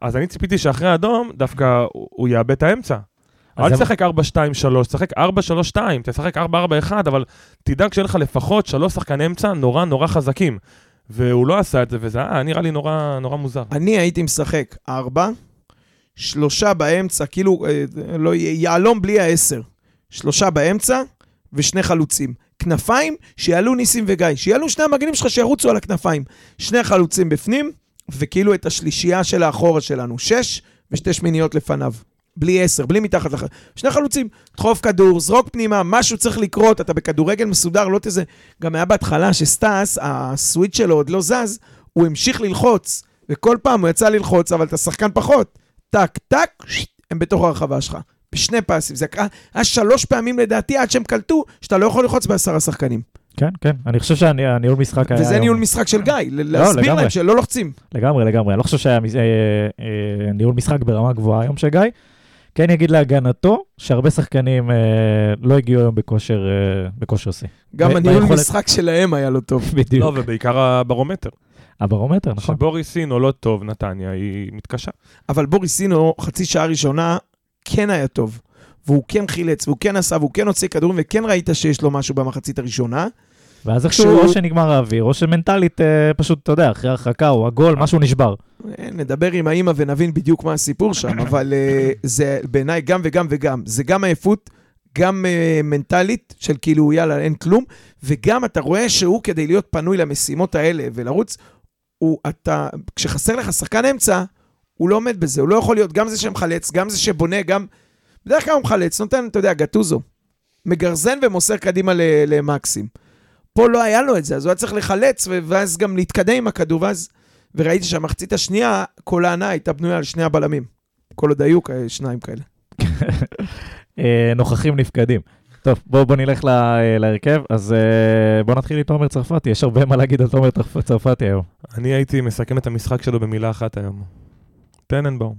אז אני ציפיתי שאחרי האדום דווקא הוא הוא יאבד את האמצע. אל תשחק 4-2-3, תשחק 4-3-2, תשחק 4-4-1, אבל תדאג שיהיה לך לפחות שלוש שחקני אמצע נורא נורא חזקים. והוא לא עשה את זה, וזה היה נראה לי נורא נורא מוזר. אני הייתי משחק ארבע, שלושה באמצע, כאילו, אה, לא, יהלום בלי העשר. שלושה באמצע ושני חלוצים. כנפיים, שיעלו ניסים וגיא. שיעלו שני המגנים שלך, שירוצו על הכנפיים. שני חלוצים בפנים, וכאילו את השלישייה של האחורה שלנו. שש ושתי שמיניות לפניו. בלי עשר, בלי מתחת לח... שני חלוצים, דחוף כדור, זרוק פנימה, משהו צריך לקרות, אתה בכדורגל מסודר, לא תזה... גם היה בהתחלה שסטאס, הסוויץ' שלו עוד לא זז, הוא המשיך ללחוץ, וכל פעם הוא יצא ללחוץ, אבל אתה שחקן פחות. טק, טק, שיט, הם בתוך הרחבה שלך. בשני פסים. זה היה שלוש פעמים לדעתי עד שהם קלטו, שאתה לא יכול ללחוץ בעשרה שחקנים. כן, כן. אני חושב שהניהול משחק היה... וזה ניהול משחק של גיא, ל- להסביר לגמרי. להם שלא לוחצים. לגמרי, לגמרי. אני לא חושב שהיה אה, אה, ניהול משחק ברמה גבוהה היום של גיא. כן יגיד להגנתו, שהרבה שחקנים אה, לא הגיעו היום בכושר, אה, בכושר שיא. גם הניהול משחק שלהם היה לא טוב. בדיוק. לא, ובעיקר הברומטר. הברומטר, נכון. שבוריס סינו לא טוב, נתניה, היא מתקשה. אבל בוריסינו, חצי שעה ראשונה, כן היה טוב. והוא כן חילץ, והוא כן עשה, והוא כן הוציא כדורים, וכן ראית שיש לו משהו במחצית הראשונה. ואז איכשהו, שהוא- או שנגמר האוויר, או שמנטלית, אה, פשוט, אתה יודע, אחרי הרחקה או הגול, משהו נשבר. אה, נדבר עם האימא ונבין בדיוק מה הסיפור שם, אבל אה, זה בעיניי גם וגם וגם. זה גם עייפות, גם אה, מנטלית, של כאילו, יאללה, אין כלום, וגם אתה רואה שהוא, כדי להיות פנוי למשימות האלה ולרוץ, הוא, אתה, כשחסר לך שחקן אמצע, הוא לא עומד בזה, הוא לא יכול להיות גם זה שמחלץ, גם זה שבונה, גם... בדרך כלל הוא מחלץ, נותן, אתה יודע, גטוזו. מגרזן ומוסר קדימה למקסים. פה לא היה לו את זה, אז הוא היה צריך לחלץ, ואז גם להתקדם עם הכדור, ואז... וראיתי שהמחצית השנייה, כל ההנאה הייתה בנויה על שני הבלמים. כל עוד היו שניים כאלה. אה, נוכחים נפקדים. טוב, בואו בוא נלך לה, להרכב. אז אה, בואו נתחיל עם תומר צרפתי, יש הרבה מה להגיד על תומר צרפ- צרפתי היום. אני הייתי מסכם את המשחק שלו במילה אחת היום. טננבאום.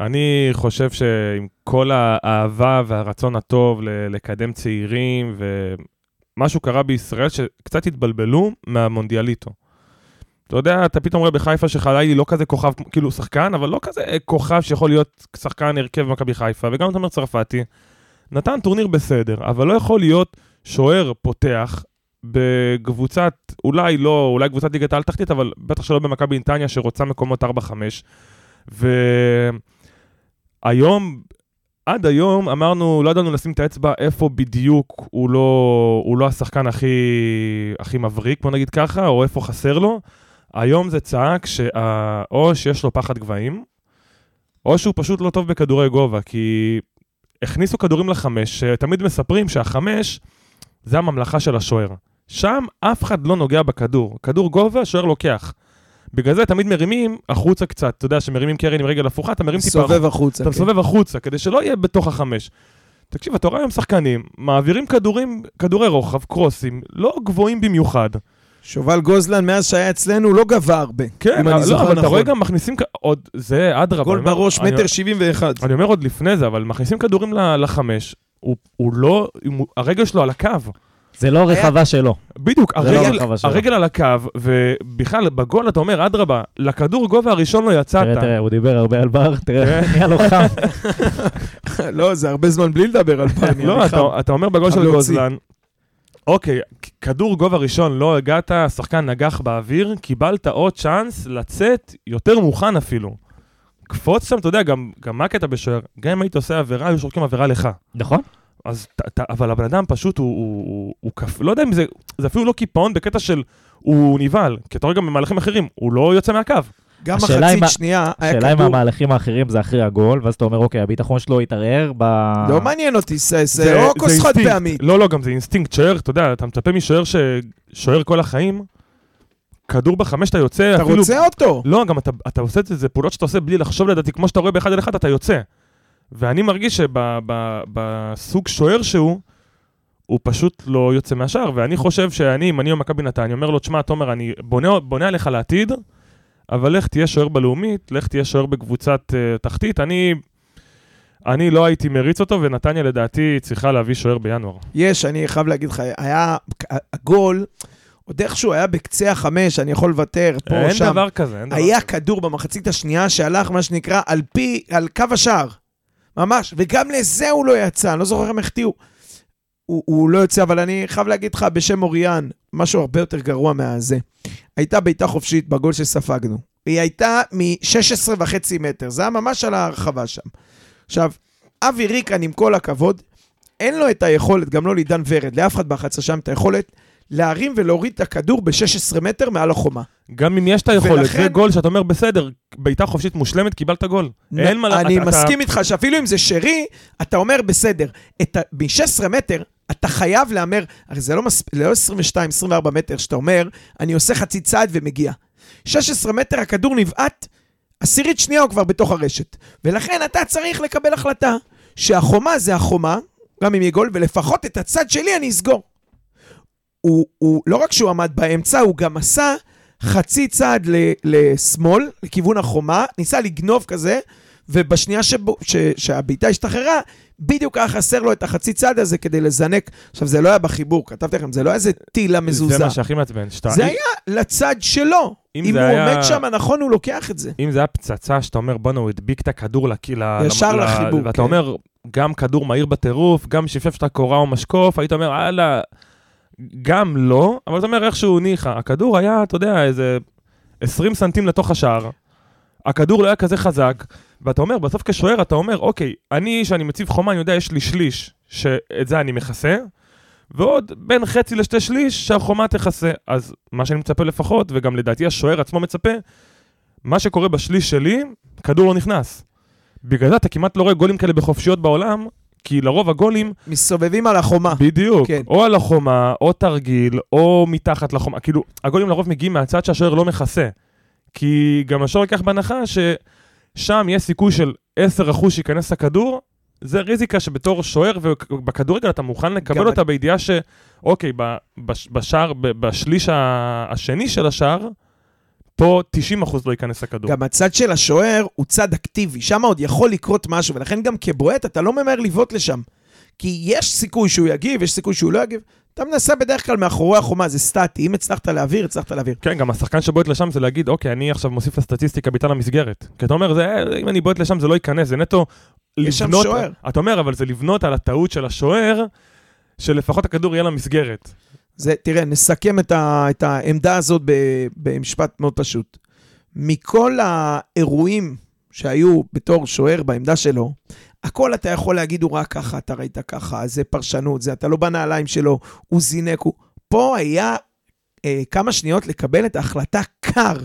אני חושב שעם כל האהבה והרצון הטוב לקדם צעירים, ומשהו קרה בישראל שקצת התבלבלו מהמונדיאליטו. אתה יודע, אתה פתאום רואה בחיפה שחלילי לא כזה כוכב, כאילו שחקן, אבל לא כזה כוכב שיכול להיות שחקן הרכב במכבי חיפה, וגם תומר צרפתי נתן טורניר בסדר, אבל לא יכול להיות שוער פותח בקבוצת, אולי לא, אולי קבוצת ליגת העל תחתית, אבל בטח שלא במכבי נתניה שרוצה מקומות 4-5. והיום, עד היום אמרנו, לא ידענו לשים את האצבע איפה בדיוק הוא לא, הוא לא השחקן הכי, הכי מבריק, בוא נגיד ככה, או איפה חסר לו. היום זה צעק שאו שיש לו פחד גבהים, או שהוא פשוט לא טוב בכדורי גובה, כי הכניסו כדורים לחמש, שתמיד מספרים שהחמש זה הממלכה של השוער. שם אף אחד לא נוגע בכדור. כדור גובה, השוער לוקח. בגלל זה תמיד מרימים החוצה קצת, אתה יודע, שמרימים קרן עם רגל הפוכה, אתה מרים טיפה. סובב החוצה. אתה כן. מסובב החוצה, כדי שלא יהיה בתוך החמש. תקשיב, אתה רואה היום שחקנים, מעבירים כדורים, כדורי רוחב, קרוסים, לא גבוהים במיוחד. שובל גוזלן, מאז שהיה אצלנו, לא גבה הרבה. כן, אם אני לא, זוכר אבל אתה נכון. רואה גם מכניסים, כ- עוד, זה אדרבה. גול בראש, אני- מטר שבעים ואחד. אני אומר עוד לפני זה, אבל מכניסים כדורים ל- לחמש, הוא, הוא לא, הוא- הרגל שלו על הקו. זה לא רחבה שלו. בדיוק, לא הרגל, הרחבה שלו. הרגל על הקו, ובכלל, בגול אתה אומר, אדרבה, לכדור גובה הראשון לא יצאת. תראה, תראה, הוא דיבר הרבה על בר, תראה, כן. נהיה לו חם. לא, זה הרבה זמן בלי לדבר על פעם. לא, אתה, אתה אומר בגול של. גוזלן, אוקיי, כדור גובה ראשון, לא הגעת, השחקן נגח באוויר, קיבלת עוד צ'אנס לצאת יותר מוכן אפילו. קפוץ שם, אתה יודע, גם, גם מה הקטע בשוער? גם אם היית עושה עבירה, היו שורקים עבירה לך. נכון? אז, ת, ת, אבל הבן אדם פשוט, הוא, הוא, הוא, הוא כפ... לא יודע אם זה, זה אפילו לא קיפאון בקטע של הוא נבהל, כי אתה רואה גם במהלכים אחרים, הוא לא יוצא מהקו. גם מחצית ה- שנייה היה השאלה אם כדור... המהלכים האחרים זה אחרי הגול, ואז אתה אומר, אוקיי, הביטחון שלו התערער ב... לא מעניין אותי, זה- זה לא כוס חד פעמית. לא, לא, גם זה אינסטינקט, שוער, אתה יודע, אתה מצפה משוער ששוער כל החיים, כדור בחמש אתה יוצא, אתה אפילו... רוצה אותו. לא, גם אתה, אתה עושה את זה, זה פעולות שאתה עושה בלי לחשוב לדעתי, כמו שאתה רואה באחד על אחד, אתה יוצא. ואני מרגיש שבסוג שוער שהוא, הוא פשוט לא יוצא מהשער, ואני חושב שאני, אם אני במכבי נתניה, אומר לו, תשמע, תומר, אני בונה, בונה עליך לעתיד, אבל לך תהיה שוער בלאומית, לך תהיה שוער בקבוצת uh, תחתית. אני, אני לא הייתי מריץ אותו, ונתניה לדעתי צריכה להביא שוער בינואר. יש, אני חייב להגיד לך, היה... הגול, עוד איכשהו היה בקצה החמש, אני יכול לוותר, פה, אין שם. דבר כזה, אין דבר היה כזה. כדור במחצית השנייה שהלך, מה שנקרא, על פי, על קו השער. ממש, וגם לזה הוא לא יצא, אני לא זוכר איך הם החטיאו. הוא, הוא לא יוצא, אבל אני חייב להגיד לך בשם אוריאן, משהו הרבה יותר גרוע מהזה. הייתה בעיטה חופשית בגול שספגנו. היא הייתה מ-16 וחצי מטר, זה היה ממש על הרחבה שם. עכשיו, אבי ריקן, עם כל הכבוד, אין לו את היכולת, גם לא לעידן ורד, לאף אחד ב-11 שם, את היכולת להרים ולהוריד את הכדור ב-16 מטר מעל החומה. גם אם יש את היכולת, ולכן- זה גול שאתה אומר, בסדר, בעיטה חופשית מושלמת, קיבלת גול. אין מה... אני אתה- מסכים איתך שאפילו אם זה שרי, אתה אומר, בסדר, את ה- מ-16 מטר, אתה חייב להמר, הרי זה לא, מספ... לא 22-24 מטר, שאתה אומר, אני עושה חצי צעד ומגיע. 16 מטר הכדור נבעט, עשירית שנייה הוא כבר בתוך הרשת. ולכן אתה צריך לקבל החלטה שהחומה זה החומה, גם אם יהיה גול, ולפחות את הצד שלי אני אסגור. הוא, הוא, לא רק שהוא עמד באמצע, הוא גם עשה חצי צעד ל, לשמאל, לכיוון החומה, ניסה לגנוב כזה, ובשנייה שבו, ש, שהבעיטה השתחררה, בדיוק היה חסר לו את החצי צעד הזה כדי לזנק. עכשיו, זה לא היה בחיבור, כתבתי לכם, זה לא היה איזה טילה מזוזה. זה מה שהכי מעצבן. שאתה- זה היה לצד שלו. אם אם הוא היה- עומד שם נכון, הוא לוקח את זה. אם זה היה פצצה שאתה אומר, בואנה, הוא הדביק את הכדור לק-. ישר ל- לחיבור, ואתה כן. אומר, גם כדור מהיר בטירוף, גם שפשף שאתה קורה או משקוף, היית אומר, הלאה, גם לא, אבל אתה אומר, איכשהו ניחא. הכדור היה, אתה יודע, איזה 20 סנטים לתוך השער. הכדור לא היה כזה חזק, ואתה אומר, בסוף כשוער אתה אומר, אוקיי, אני, שאני מציב חומה, אני יודע, יש לי שליש, שאת זה אני מכסה, ועוד בין חצי לשתי שליש שהחומה תכסה. אז מה שאני מצפה לפחות, וגם לדעתי השוער עצמו מצפה, מה שקורה בשליש שלי, כדור לא נכנס. בגלל זה אתה כמעט לא רואה גולים כאלה בחופשיות בעולם, כי לרוב הגולים, מסתובבים על החומה. בדיוק, כן. או על החומה, או תרגיל, או מתחת לחומה, כאילו, הגולים לרוב מגיעים מהצד שהשוער לא מכסה. כי גם השוער ייקח בהנחה ששם יש סיכוי של 10% שייכנס לכדור, זה ריזיקה שבתור שוער ובכדורגל אתה מוכן לקבל אותה בידיעה שאוקיי, ב- בש- בשער, בשליש השני של השער, פה 90% לא ייכנס לכדור. גם הצד של השוער הוא צד אקטיבי, שם עוד יכול לקרות משהו, ולכן גם כבועט אתה לא ממהר לבעוט לשם. כי יש סיכוי שהוא יגיב, יש סיכוי שהוא לא יגיב. אתה מנסה בדרך כלל מאחורי החומה, זה סטטי. אם הצלחת להעביר, הצלחת להעביר. כן, גם השחקן שבועט לשם זה להגיד, אוקיי, אני עכשיו מוסיף לסטטיסטיקה בעיטה למסגרת. כי אתה אומר, זה, אם אני בועט לשם זה לא ייכנס, זה נטו יש שם לבנות... שוער. אתה אומר, אבל זה לבנות על הטעות של השוער, שלפחות הכדור יהיה למסגרת. זה, תראה, נסכם את, ה, את העמדה הזאת ב, במשפט מאוד פשוט. מכל האירועים שהיו בתור שוער בעמדה שלו, הכל אתה יכול להגיד, הוא ראה ככה, אתה ראית ככה, זה פרשנות, זה אתה לא בנעליים שלו, הוא זינק, הוא... פה היה אה, כמה שניות לקבל את ההחלטה קר.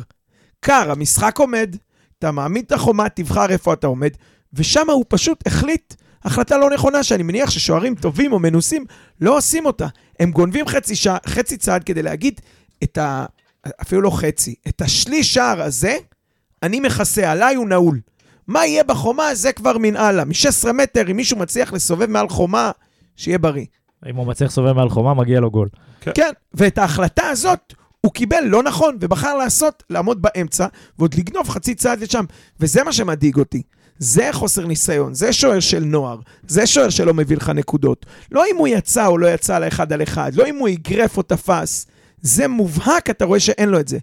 קר, המשחק עומד, אתה מעמיד את החומה, תבחר איפה אתה עומד, ושם הוא פשוט החליט החלטה לא נכונה, שאני מניח ששוערים טובים או מנוסים לא עושים אותה. הם גונבים חצי, שע, חצי צעד כדי להגיד את ה... אפילו לא חצי, את השליש שער הזה, אני מכסה, עליי הוא נעול. מה יהיה בחומה, זה כבר מן הלאה. מ-16 מטר, אם מישהו מצליח לסובב מעל חומה, שיהיה בריא. אם הוא מצליח לסובב מעל חומה, מגיע לו גול. כן, ואת ההחלטה הזאת הוא קיבל לא נכון, ובחר לעשות, לעמוד באמצע, ועוד לגנוב חצי צעד לשם. וזה מה שמדאיג אותי. זה חוסר ניסיון, זה שוער של נוער, זה שוער שלא מביא לך נקודות. לא אם הוא יצא או לא יצא על האחד על אחד, לא אם הוא אגרף או תפס. זה מובהק, אתה רואה שאין לו את זה.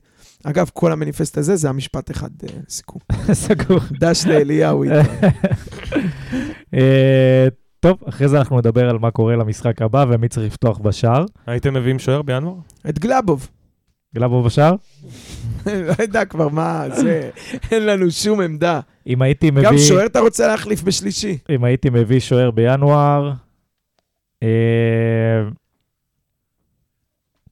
אגב, כל המניפסט הזה זה המשפט אחד אה, לסיכום. סגור. דש לאליהו. איתו. אה, טוב, אחרי זה אנחנו נדבר על מה קורה למשחק הבא ומי צריך לפתוח בשער. הייתם מביאים שוער בינואר? את גלאבוב. גלאבו בשער? לא יודע כבר מה זה, אין לנו שום עמדה. אם הייתי מביא... גם שוער אתה רוצה להחליף בשלישי. אם הייתי מביא שוער בינואר, אה,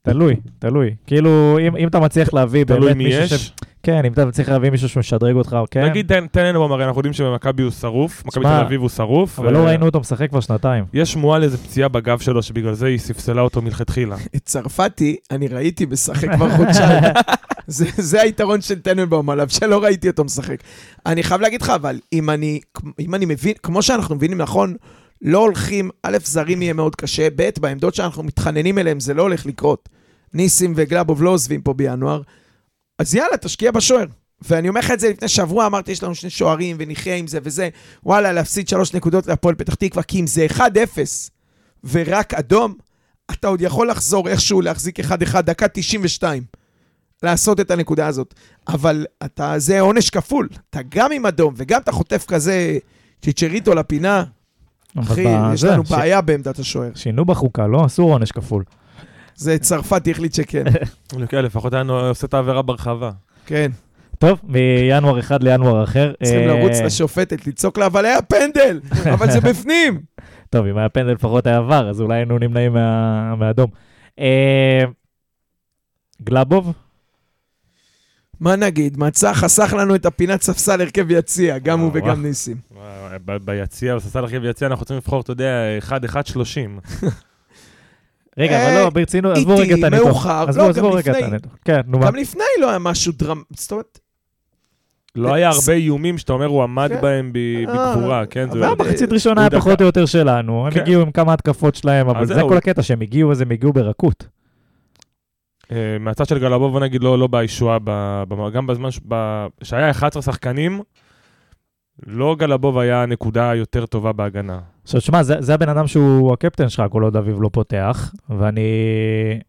תלוי, תלוי. כאילו, אם, אם אתה מצליח להביא תלוי באמת מי מישהו יש. ש... כן, אם אתה מצליח להביא מישהו שמשדרג אותך, כן. נגיד, תן תן לנו הרי אנחנו יודעים שבמכבי הוא שרוף, מכבי תל אביב הוא שרוף. אבל ו- לא ראינו אותו משחק כבר שנתיים. יש שמועה לאיזה פציעה בגב שלו, שבגלל זה היא ספסלה אותו מלכתחילה. את צרפתי, אני ראיתי משחק כבר חודשיים. זה, זה היתרון של טננבאום עליו, שלא ראיתי אותו משחק. אני חייב להגיד לך, אבל אם אני, אם אני מבין, כמו שאנחנו מבינים נכון, לא הולכים, א', זרים יהיה מאוד קשה, ב', בעמדות שאנחנו מתחננים אליהם זה לא הולך לקרות. ניסים וגלאבוב לא עוזבים פה בינואר, אז יאללה, תשקיע בשוער. ואני אומר לך את זה לפני שבוע, אמרתי, יש לנו שני שוערים ונחיה עם זה וזה. וואלה, להפסיד שלוש נקודות להפועל פתח תקווה, כי אם זה 1-0 ורק אדום, אתה עוד יכול לחזור איכשהו להחזיק 1-1 דקה 92, לעשות את הנקודה הזאת. אבל אתה, זה עונש כפול. אתה גם עם אדום וגם אתה חוטף כזה צ'יצ'ריטו לפינה, אחי, יש בזה, לנו ש- בעיה בעמדת השוער. שינו בחוקה, לא? אסור עונש כפול. זה צרפתי החליט שכן. כן, לפחות היה עושה את העבירה ברחבה. כן. טוב, מינואר אחד לינואר אחר. צריכים אה, לרוץ לשופטת, לצעוק לה, אבל היה פנדל, אבל זה בפנים. טוב, אם היה פנדל לפחות היה עבר, אז אולי היינו נמנעים מה- מהאדום. אה, גלאבוב? מה נגיד, מצא, חסך לנו את הפינת ספסל הרכב יציע, גם הוא וואו. וגם ניסים. ביציע, בספסל הרכב יציע, אנחנו רוצים לבחור, אתה יודע, 1-1-30. רגע, אה, אבל לא, ברצינות, עזבו רגע את הניתוח. מאוחר. עזבו, לא, עזבו גם רגע את לפני. הניתוח. כן, נו מה. גם לפני לא היה משהו דרמ... זאת אומרת, לא היה הרבה איומים שאתה אומר, הוא עמד כן. בהם אה, בגבורה, כן? זה- אבל המחצית אה, ראשונה היה פחות. או יותר שלנו, הם כן. הגיעו עם כמה התקפות שלהם, אבל זה. כל הקטע, שהם הגיעו, אז הם הגיעו ברכות. אה, מהצד של גלבוב, בוא נגיד, לא לא בישועה, ב- ב- גם בזמן ש- ב- שהיה 11 שחקנים, לא גלבוב היה הנקודה היותר טובה בהגנה. עכשיו, שמע, זה, זה הבן אדם שהוא הקפטן שלך, כל עוד אביב לא פותח, ואני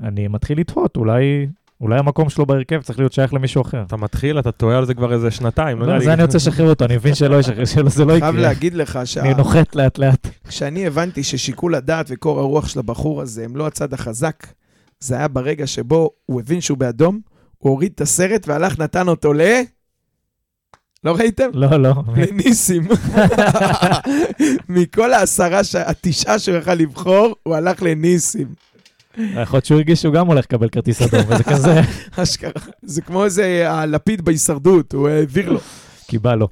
אני מתחיל לתהות, אולי, אולי המקום שלו בהרכב צריך להיות שייך למישהו אחר. אתה מתחיל, אתה טועה על זה כבר איזה שנתיים, לא לא. זה אני רוצה לשחרר אותו, אני מבין שלא ישחרר, שזה לא חייב יקרה. להגיד לך אני נוחת לאט לאט. שכשאני הבנתי ששיקול הדעת וקור הרוח של הבחור הזה הם לא הצד החזק, זה היה ברגע שבו הוא הבין שהוא באדום, הוא הוריד את הסרט והלך, נתן אותו ל... לא ראיתם? לא, לא. לניסים. מכל העשרה, ש- התשעה שהוא יכל לבחור, הוא הלך לניסים. יכול להיות שהוא הרגיש שהוא גם הולך לקבל כרטיס אדום, וזה כזה, אשכרה. זה כמו איזה הלפיד בהישרדות, הוא העביר לו. כי בא לו.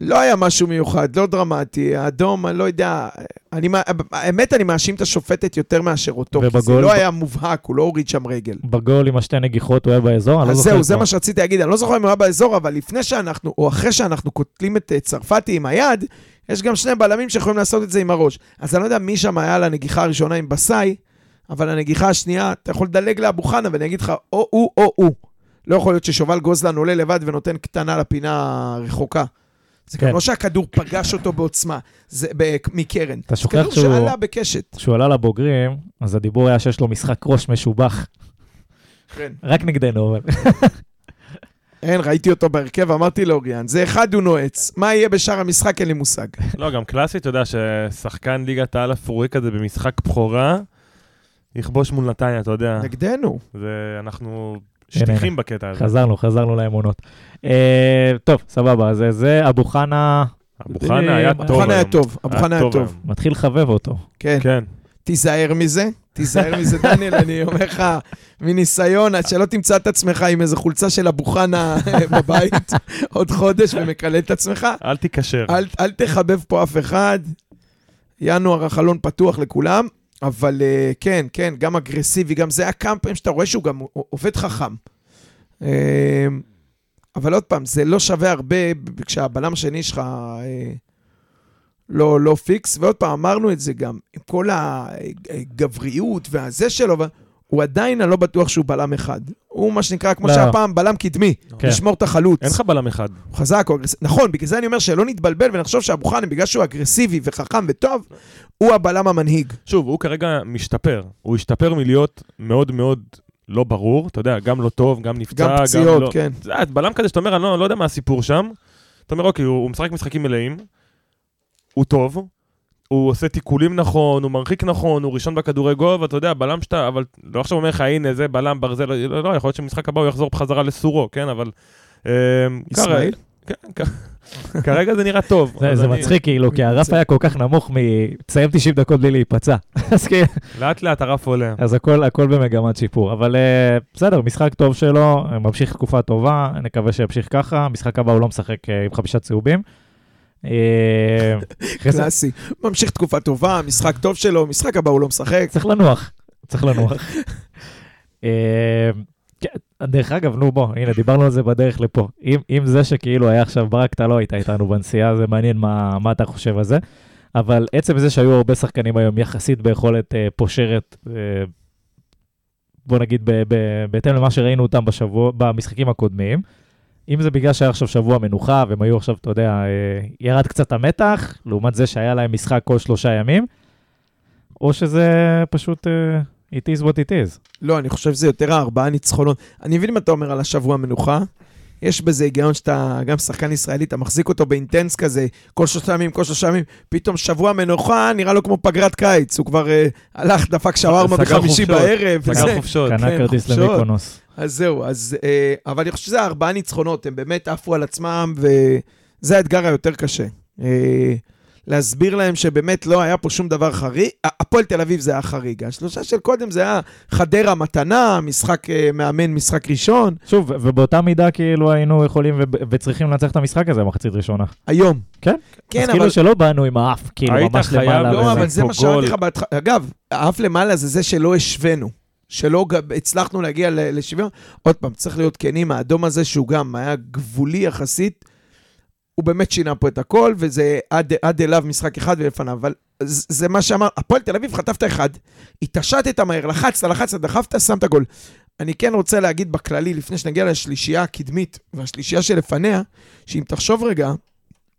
לא היה משהו מיוחד, לא דרמטי. האדום, אני לא יודע. אני, האמת, אני מאשים את השופטת יותר מאשר אותו. כי זה ובגול? לא היה מובהק, הוא לא הוריד שם רגל. בגול עם השתי נגיחות הוא היה באזור, אני לא אז זוכר. זהו, זה. מה שרציתי להגיד. אני לא זוכר אם הוא היה באזור, אבל לפני שאנחנו, או אחרי שאנחנו קוטלים את אה, צרפתי עם היד, יש גם שני בלמים שיכולים לעשות את זה עם הראש. אז אני לא יודע מי שם היה על הנגיחה הראשונה עם בסאי, אבל הנגיחה השנייה, אתה יכול לדלג לאבו חנה ואני אגיד לך, או הוא או הוא. לא יכול להיות ששובל גוזלן עולה לבד ונותן קטנה לפינה רחוקה. זה כן. גם לא שהכדור פגש אותו בעוצמה, זה ב- מקרן. אתה זה שוכח כדור שהוא- שעלה בקשת. כשהוא עלה לבוגרים, אז הדיבור היה שיש לו משחק ראש משובח. כן. רק נגדנו, אבל. אין, ראיתי אותו בהרכב, אמרתי לאוריאן, זה אחד הוא נועץ. מה יהיה בשאר המשחק, אין לי מושג. לא, גם קלאסי, אתה יודע, ששחקן ליגת העל אפורי כזה במשחק בכורה, יכבוש מול נתניה, אתה יודע. נגדנו. זה, אנחנו שטיחים בקטע הזה. חזרנו, חזרנו לאמונות. אה, טוב, סבבה, אז זה אבו חנה אבו חנה היה אבו טוב חנה היה. טוב, אבו חנה היה טוב. מתחיל לחבב אותו. כן. כן. תיזהר מזה, תיזהר מזה, דניאל, אני אומר לך, מניסיון, עד שלא תמצא את עצמך עם איזה חולצה של אבו חנה בבית עוד חודש ומקלל את עצמך, אל תיקשר. אל, אל תחבב פה אף אחד. ינואר החלון פתוח לכולם, אבל אה, כן, כן, גם אגרסיבי, גם זה היה כמה פעמים שאתה רואה שהוא גם עובד חכם. אה, אבל עוד פעם, זה לא שווה הרבה כשהבלם השני שלך אה, לא, לא fix, ועוד פעם, אמרנו את זה גם, עם כל הגבריות והזה שלו, אבל הוא עדיין, אני לא בטוח שהוא בלם אחד. הוא מה שנקרא, כמו לא. שהיה פעם, בלם קדמי, כן. לשמור את החלוץ. אין לך בלם אחד. הוא חזק, הוא אגרסיבי. נכון, בגלל זה אני אומר שלא נתבלבל ונחשוב שאבו חנה, בגלל שהוא אגרסיבי וחכם וטוב, הוא הבלם המנהיג. שוב, הוא כרגע משתפר. הוא השתפר מלהיות מאוד מאוד לא ברור, אתה יודע, גם לא טוב, גם נפצע, גם גם פציעות, לא... כן. זה היה בלם כזה שאתה אומר, אני לא, לא יודע מה הסיפור שם. אתה אומר, אוקיי, הוא, הוא משחק משחקים מלאים, הוא טוב, הוא עושה תיקולים נכון, הוא מרחיק נכון, הוא ראשון בכדורי גול, ואתה יודע, בלם שאתה, אבל לא עכשיו אומר לך, הנה, זה בלם, ברזל, לא, לא, יכול להיות שבמשחק הבא הוא יחזור בחזרה לסורו, כן, אבל... אה, אסמאעיל? כן, כרגע זה נראה טוב. זה מצחיק, כאילו, כי הרף. היה כל כך נמוך מ... תסיים 90 דקות בלי להיפצע. אז כאילו, לאט לאט הרף עולה. אז הכל במגמת שיפור. אבל אה, בסדר, משחק טוב שלו, אה, ממשיך תקופה טובה, נקווה שימשיך ככה. משחק הבא הוא לא משחק עם חמישה צהובים. אה, קלאסי. ממשיך תקופה טובה, משחק טוב שלו, משחק הבא הוא לא משחק. צריך לנוח, צריך לנוח. אה, כן, דרך אגב, נו בוא, הנה, דיברנו על זה בדרך לפה. אם, אם זה שכאילו היה עכשיו ברק, אתה לא היית איתנו בנסיעה, זה מעניין מה, מה אתה חושב על זה. אבל עצם זה שהיו הרבה שחקנים היום יחסית ביכולת אה, פושרת, אה, בוא נגיד, ב, ב, בהתאם למה שראינו אותם בשבוע, במשחקים הקודמים, אם זה בגלל שהיה עכשיו שבוע מנוחה, והם היו עכשיו, אתה יודע, אה, ירד קצת המתח, לעומת זה שהיה להם משחק כל שלושה ימים, או שזה פשוט, אה, it is what it is. לא, אני חושב שזה יותר הארבעה ניצחונות. אני מבין מה אתה אומר על השבוע מנוחה. יש בזה היגיון שאתה, גם שחקן ישראלי, אתה מחזיק אותו באינטנס כזה, כל שלושה ימים, כל שלושה ימים, פתאום שבוע מנוחה נראה לו כמו פגרת קיץ, הוא כבר אה, הלך, דפק שווארמה בחמישי חופשות. בערב, סגר וזה. חופשות. קנה כן, כרטיס. למיקונוס. אז זהו, אז... אה, אבל אני חושב שזה ארבעה ניצחונות, הם באמת עפו על עצמם, וזה האתגר היותר קשה. אה, להסביר להם שבאמת לא היה פה שום דבר חריג. הפועל תל אביב זה היה חריג. השלושה של קודם זה היה חדרה מתנה, משחק אה, מאמן, משחק ראשון. שוב, ובאותה מידה כאילו היינו יכולים וצריכים לנצח את המשחק הזה במחצית ראשונה. היום. כן. כן, אז אבל... כאילו שלא באנו עם האף, כאילו היית ממש חייב- למעלה. לא. אבל זה מה שאמרתי. לך בהתחלה. אגב, האף למעלה זה זה שלא השווינו. שלא הצלחנו להגיע לשוויון. עוד פעם, צריך להיות כנים, האדום הזה שהוא גם היה גבולי יחסית, הוא באמת שינה פה את הכל, וזה עד, עד אליו משחק אחד ולפניו. אבל זה, מה שאמר, הפועל תל אביב חטפת אחד, התעשתת מהר, לחצת, לחצת, דחפת, שמת גול. אני כן רוצה להגיד בכללי, לפני שנגיע לשלישייה הקדמית והשלישייה שלפניה, שאם תחשוב רגע,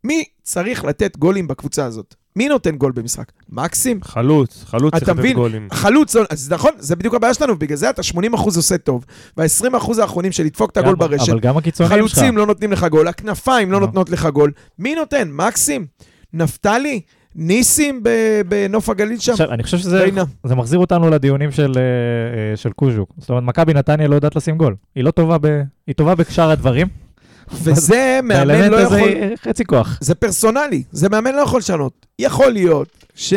מי צריך לתת גולים בקבוצה הזאת? מי נותן גול במשחק? מקסים? חלוץ, חלוץ צריך לתת מבין? גולים. חלוץ, לא- אז נכון, זה בדיוק הבעיה שלנו, בגלל זה אתה 80% עושה טוב, וה-20% האחרונים של לדפוק את הגול ברשת, אבל גם הקיצוניים שלך. חלוצים לא נותנים לך גול, הכנפיים לא לא. נותנות לך גול. מי נותן? מקסים? נפתלי? ניסים בנוף הגליל שם? עכשיו, אני חושב שזה. זה מחזיר אותנו לדיונים של, אה, אה, של קוז'וק. זאת אומרת, מכבי נתניה לא יודעת לשים גול. היא לא טובה ב... היא טובה בשאר הדברים. וזה מאמן לא יכול... חצי כוח. זה פרסונלי, זה מאמן לא יכול לשנות. יכול להיות ש...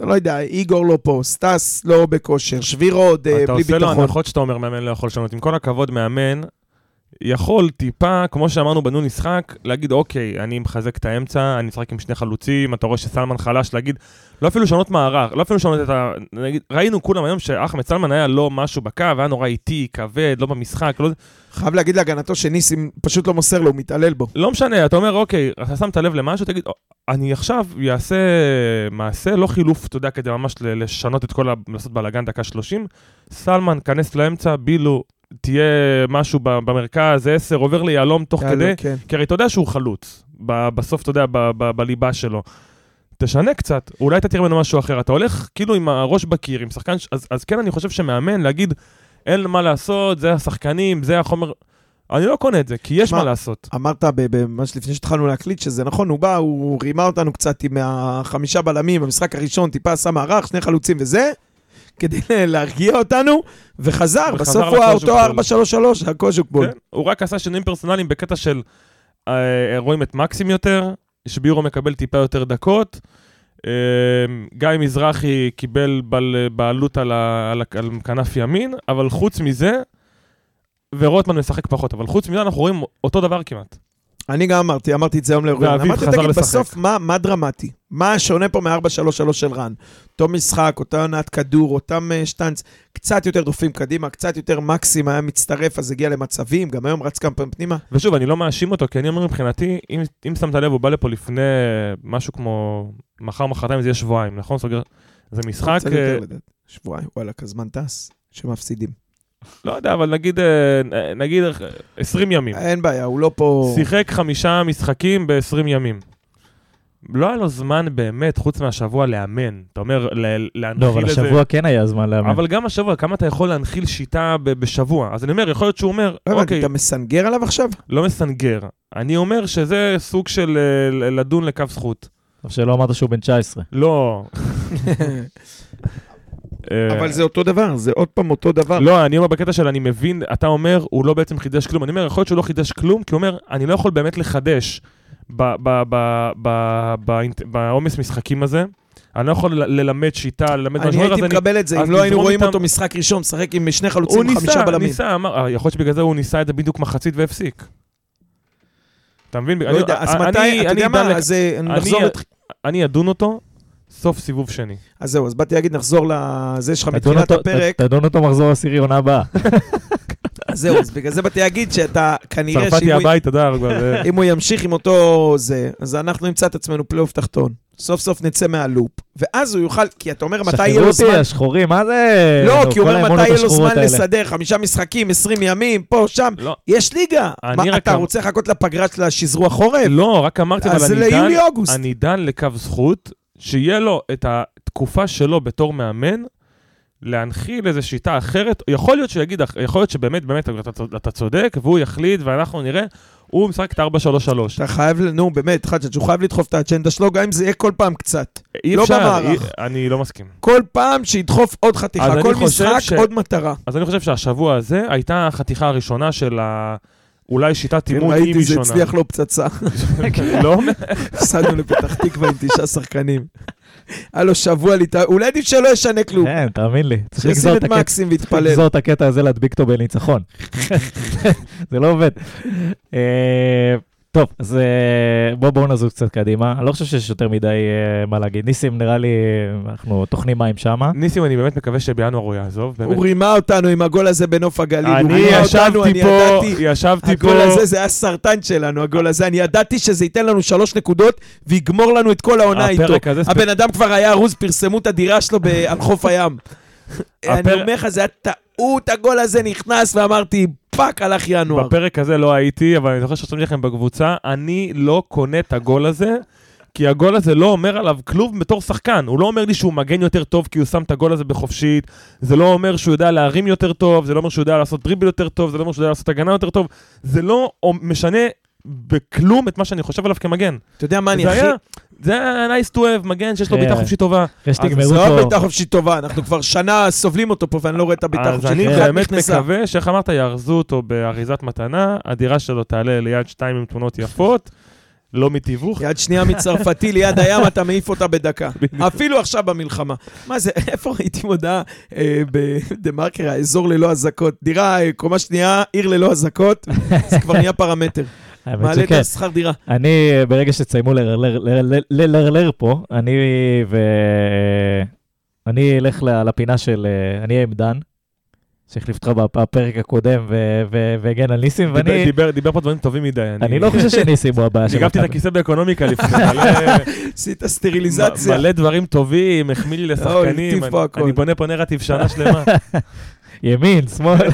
לא יודע, איגור לא פה, סטס לא בכושר, שבירו עוד אה, אתה בלי עושה לו ביטחון. הנחות שאתה אומר מאמן לא יכול לשנות. עם כל הכבוד, מאמן יכול טיפה, כמו שאמרנו בנו משחק, להגיד, אוקיי, אני מחזק את האמצע, אני משחק עם שני חלוצים, אתה רואה שסלמן חלש, להגיד, לא אפילו לשנות מערך, לא אפילו לשנות את ה... נגיד, ראינו כולם היום שאחמד סלמן היה לא משהו בקו, היה נורא איטי, כבד, לא במשחק, לא... חייב להגיד להגנתו שניסים פשוט לא מוסר לו, הוא מתעלל בו. לא משנה, אתה אומר, אוקיי, אתה שמת לב למשהו, תגיד, "או, אני עכשיו אעשה מעשה, לא חילוף, אתה יודע, כדי ממש לשנות את כל ה... לעשות בלאגן דקה 30. סלמן, כנס לאמצע, בילו, תהיה משהו במרכז, 10, עובר ליהלום תוך יאללה, כדי, כן. כי הרי אתה יודע שהוא חלוץ, בסוף, אתה יודע, בליבה שלו. תשנה קצת, אולי אתה תראה ממנו משהו אחר. אתה הולך כאילו עם הראש בקיר, עם שחקן, אז, אז כן, אני חושב שמאמן, להגיד, אין מה לעשות, זה השחקנים, זה החומר... אני לא קונה את זה, כי יש שמע, מה לעשות. אמרת ממש לפני שהתחלנו להקליט שזה נכון, הוא בא, הוא רימה אותנו קצת עם החמישה בלמים במשחק הראשון, טיפה עשה מערך, שני חלוצים וזה, כדי להרגיע אותנו, וחזר, בסוף הוא אותו 4-3-3, הקוז'וק בול. כן, הוא רק עשה שינויים פרסונליים בקטע של אה, רואים את מקסים יותר, שבירו מקבל טיפה יותר דקות. אה, גיא מזרחי קיבל בל, בעלות על, ה, על, על כנף ימין, אבל חוץ מזה, ורוטמן משחק פחות, אבל חוץ מזה אנחנו רואים אותו דבר כמעט. אני גם אמרתי, אמרתי את זה היום לאירועים. ואביב אמרתי, חזר תגיד, לשחק. בסוף, מה, מה דרמטי? מה שונה פה מ-4-3-3 של רן? אותו משחק, אותה עונת כדור, אותם אה, שטאנץ, קצת יותר דוחפים קדימה, קצת יותר מקסים היה מצטרף, אז הגיע למצבים, גם היום רץ כמה פעמים פנימה. ושוב, אני לא מאשים אותו, כי אני אומר מבחינתי, אם, אם שמת לב, הוא בא לפה לפני משהו כמו מחר, מחרתיים, זה יהיה שבועיים, נכון? סוגר... זה משחק, אה. שבועיים, וואלה, כזמן טס, שמפסידים. לא יודע, אבל נגיד, אה, נגיד אה, 20 ימים. אין בעיה, הוא לא פה... שיחק חמישה משחקים ב-20 ימים. לא היה לו זמן באמת, חוץ מהשבוע, לאמן. אתה אומר, להנחיל לא, אבל איזה... השבוע כן היה זמן לאמן. אבל גם השבוע, כמה אתה יכול להנחיל שיטה ב- בשבוע? אז אני אומר, יכול להיות שהוא אומר, לא אוקיי, אתה מסנגר עליו עכשיו? לא מסנגר. אני אומר שזה סוג של אה, לדון לקו זכות. טוב שלא אמרת שהוא בן 19. לא. אה, אבל זה אותו דבר, זה עוד פעם אותו דבר. לא, אני אומר בקטע של אני מבין, אתה אומר, הוא לא בעצם חידש כלום. אני אומר, יכול להיות שהוא לא חידש כלום, כי הוא אומר, אני לא יכול באמת לחדש בעומס משחקים הזה. אני לא יכול ללמד שיטה, ללמד אני משהו, הייתי אני- מקבל את זה, אם לא היינו רואים אותו משחק ראשון, משחק עם שני הוא חלוצים, חמישה ניסה, בלמים. ניסה, אמר, אה, יכול להיות שבגלל זה הוא ניסה את זה בדיוק מחצית והפסיק. אתה מבין? לא יודע, אז מתי, אתה יודע מה, אז אה, נחזור, לת- אני אדון אותו, סוף סיבוב שני. אז זהו, אז באתי להגיד, נחזור לזה שלך מתחילת הפרק. תדון אותו מחזור עשירי עונה הבאה. אז זהו, אז בגלל זה באתי להגיד שאתה, כנראה צרפתי שאם הוא- הבית, אתה יודע, כבר אם הוא ימשיך עם אותו זה, אז אנחנו נמצא את עצמנו פלייאוף תחתון. סוף סוף נצא מהלופ, ואז הוא יוכל, כי אתה אומר מתי יהיה שחררו לו אותי, זמן, השחורים, מה זה? לא, כי הוא אומר מתי יהיה לו זמן. לסדר, חמישה משחקים, 20 ימים, פה, שם, לא, יש ליגה. אני מה, אתה אמ- רוצה לחכות לפגרה של השזרוע חורף? לא, רק אמרתי, אז אבל. אני דן לקו זכות, שיהיה לו את התקופה שלו בתור מאמן, להנחיל איזו שיטה אחרת, יכול להיות שהוא יגיד, יכול להיות שבאמת, באמת, אתה, אתה צודק, והוא יחליט, ואנחנו נראה, הוא משחק את 4-3-3. אתה חייב, נו באמת, חג'ג', הוא חייב לדחוף את האג'נדה שלו, גם אם זה יהיה כל פעם קצת. אי לא אפשר, במערך. אי, אני לא מסכים. כל פעם שידחוף עוד חתיכה, כל משחק ש- עוד מטרה. אז אני חושב שהשבוע הזה הייתה החתיכה הראשונה של ה... אולי שיטת אימון היא כן, ראיתי, זה. הצליח לו פצצה. לא? הפסדנו לפתח תקווה עם תשעה שחקנים. היה לו שבוע להתאמן, אולי עדיף שלא ישנה כלום. כן, תאמין לי. צריך לגזור את הקטע- מקסים צריך ויתפלל. לגזור את הקטע הזה, להדביק אותו בניצחון. זה לא עובד. טוב, אז אה, בואו בואו נזוז קצת קדימה. אני לא חושב שיש יותר מדי אה, מה להגיד. ניסים, נראה לי, אה, אנחנו טוחנים מים שמה. ניסים, אני באמת מקווה שבינואר הוא יעזוב. באמת. הוא רימה אותנו עם הגול הזה בנוף הגליל. אני רימה אותנו, ישבתי אני פה, ידעתי. ישבתי פה, הגול הזה, זה היה סרטן שלנו, הגול הזה. אני ידעתי שזה ייתן לנו שלוש נקודות ויגמור לנו את כל העונה איתו. ספ- הבן אדם כבר היה ארוז, פרסמו את הדירה שלו ב- על חוף הים. אני הפר- אומר לך, זה היה טעות, הגול הזה נכנס, ואמרתי, פאק, הלך ינואר. בפרק הזה לא הייתי, אבל אני זוכר שרציתי לכם בקבוצה, אני לא קונה את הגול הזה, כי הגול הזה לא אומר עליו כלום בתור שחקן. הוא לא אומר לי שהוא מגן יותר טוב כי הוא שם את הגול הזה בחופשית, זה לא אומר שהוא יודע להרים יותר טוב, זה לא אומר שהוא יודע לעשות דריבל יותר טוב, זה לא אומר שהוא יודע לעשות הגנה יותר טוב, זה לא משנה בכלום את מה שאני חושב עליו כמגן. אתה יודע מה אני הכי... היה, זה nice to have, מגן שיש לו כן. בעיטה חופשית טובה. אחרי אז שתגמרו זה לא פה... בעיטה חופשית טובה, אנחנו כבר שנה סובלים אותו פה, ואני לא רואה את הבעיטה אז החופשית. אני אחת באמת נכנסה. מקווה שאיך אמרת, יארזו אותו באריזת מתנה, הדירה שלו תעלה ליד שתיים עם תמונות יפות, לא מתיווך. יד שנייה מצרפתי ליד הים, אתה מעיף אותה בדקה. אפילו עכשיו במלחמה. מה זה, איפה ראיתי מודעה אה, בדה מרקר, האזור ללא אזעקות. דירה, אה, קומה שנייה, עיר ללא אזעקות, זה כבר נהיה פרמטר. מעלה את. השכר דירה. אני, ברגע שתסיימו לרלר- לרלר- ללרלר פה, אני ו... אני אלך ל- לפינה של... אה, אני אהיה עם דן, שהחליף אותך בפ- בפרק הקודם ו- ו- והגן על ניסים, ואני דיבר- דיבר פה דברים טובים מדי. אני לא חושב שניסים הוא הבעיה של ניגבתי את. הכיסא באקונומיקה לפני, עשית סטריליזציה. מלא דברים טובים, החמיא לי לשחקנים. אני בונה פה נרטיב שנה שלמה. ימין, שמאל.